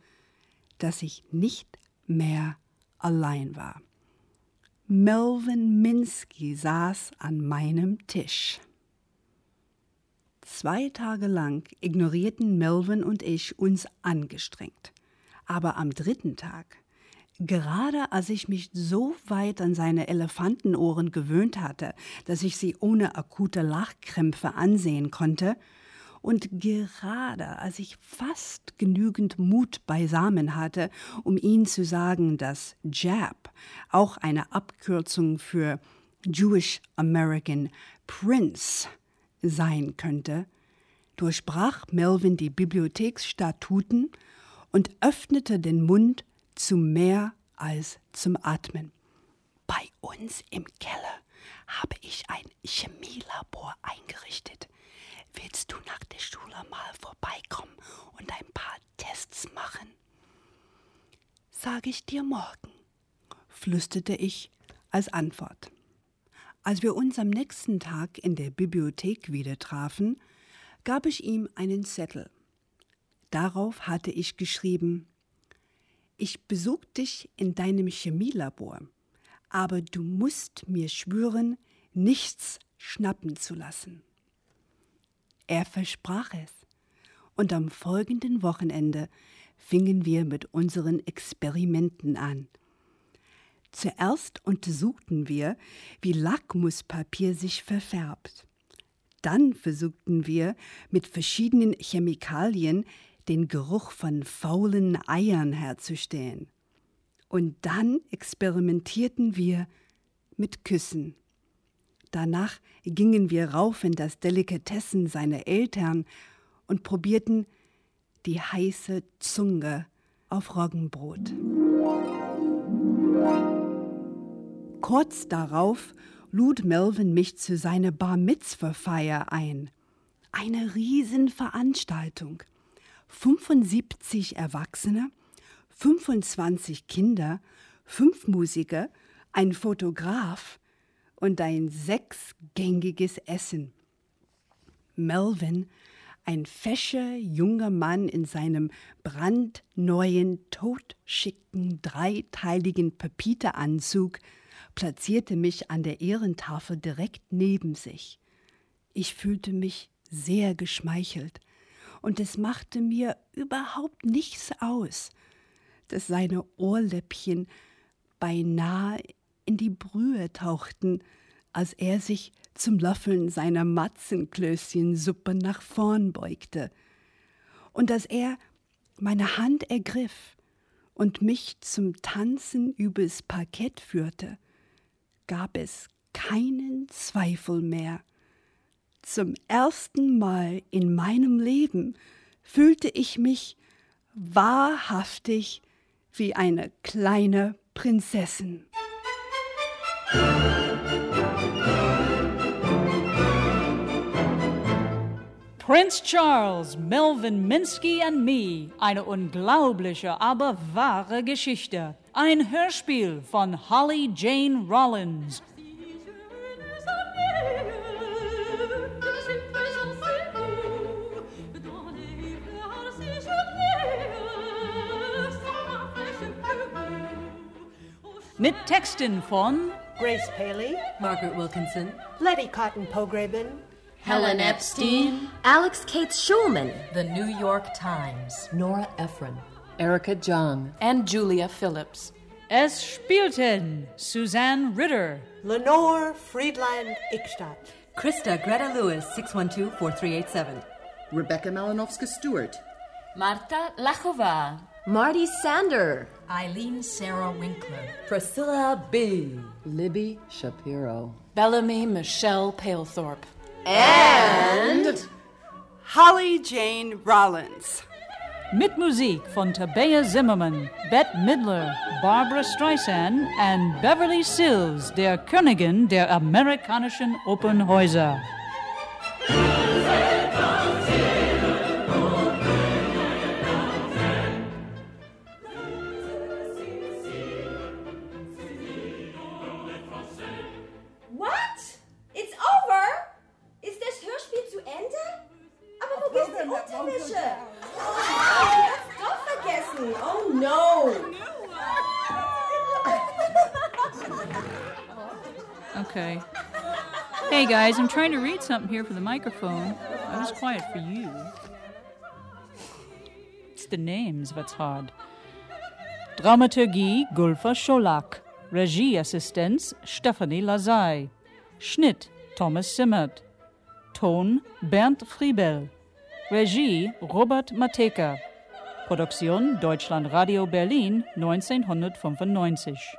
dass ich nicht mehr allein war. Melvin Minsky saß an meinem Tisch. Zwei Tage lang ignorierten Melvin und ich uns angestrengt. Aber am dritten Tag, gerade als ich mich so weit an seine Elefantenohren gewöhnt hatte, dass ich sie ohne akute Lachkrämpfe ansehen konnte, und gerade als ich fast genügend Mut beisammen hatte, um ihm zu sagen, dass Jap auch eine Abkürzung für Jewish American Prince sein könnte, durchbrach Melvin die Bibliotheksstatuten und öffnete den Mund zu mehr als zum Atmen. Bei uns im Keller habe ich ein Chemielabor eingerichtet. Willst du nach der Schule mal vorbeikommen und ein paar Tests machen? Sag ich dir morgen, flüsterte ich als Antwort. Als wir uns am nächsten Tag in der Bibliothek wieder trafen, gab ich ihm einen Zettel. Darauf hatte ich geschrieben Ich besuch dich in deinem Chemielabor, aber du musst mir schwören, nichts schnappen zu lassen. Er versprach es, und am folgenden Wochenende fingen wir mit unseren Experimenten an. Zuerst untersuchten wir, wie Lackmuspapier sich verfärbt. Dann versuchten wir mit verschiedenen Chemikalien den Geruch von faulen Eiern herzustellen. Und dann experimentierten wir mit Küssen. Danach gingen wir rauf in das Delikatessen seiner Eltern und probierten die heiße Zunge auf Roggenbrot. Kurz darauf lud Melvin mich zu seiner Bar Mitzvah-Feier ein. Eine Riesenveranstaltung. 75 Erwachsene, 25 Kinder, fünf Musiker, ein Fotograf und ein sechsgängiges Essen. Melvin, ein fescher junger Mann in seinem brandneuen, totschicken, dreiteiligen Papiteranzug, platzierte mich an der Ehrentafel direkt neben sich. Ich fühlte mich sehr geschmeichelt, und es machte mir überhaupt nichts aus, dass seine Ohrläppchen beinahe in die Brühe tauchten, als er sich zum Löffeln seiner Matzenklößchensuppe nach vorn beugte, und dass er meine Hand ergriff und mich zum Tanzen übers Parkett führte, gab es keinen Zweifel mehr. Zum ersten Mal in meinem Leben fühlte ich mich wahrhaftig wie eine kleine Prinzessin.
Prince Charles, Melvin Minsky and Me. Eine unglaubliche, aber wahre Geschichte. Ein Hörspiel von Holly Jane Rollins. Mit Texten von
Grace Paley,
Margaret Wilkinson,
Letty Cotton Pogrebin,
Helen Epstein, Alex Kate Schulman,
The New York Times,
Nora Ephron, Erica Jong,
and Julia Phillips.
Es spielten Suzanne Ritter,
Lenore Friedland Ickstadt,
Krista Greta Lewis, 612 4387,
Rebecca Malinowska Stewart,
Marta Lachova,
Marty Sander,
Eileen Sarah Winkler,
Priscilla B., Libby Shapiro,
Bellamy Michelle Palethorpe.
and
Holly Jane Rollins.
mit Musik von Tabea Zimmerman, Bette Midler, Barbara Streisand und Beverly Sills, der Königin der amerikanischen Opernhäuser.
No.
Okay. Hey guys, I'm trying to read something here for the microphone. I was quiet for you. It's the names that's hard. Dramaturgie Gulfer Scholak. Regieassistenz Stephanie Lazai. Schnitt Thomas Simmert. Ton Bernd Friebel. Regie Robert Mateka. Produktion Deutschland Radio Berlin 1995.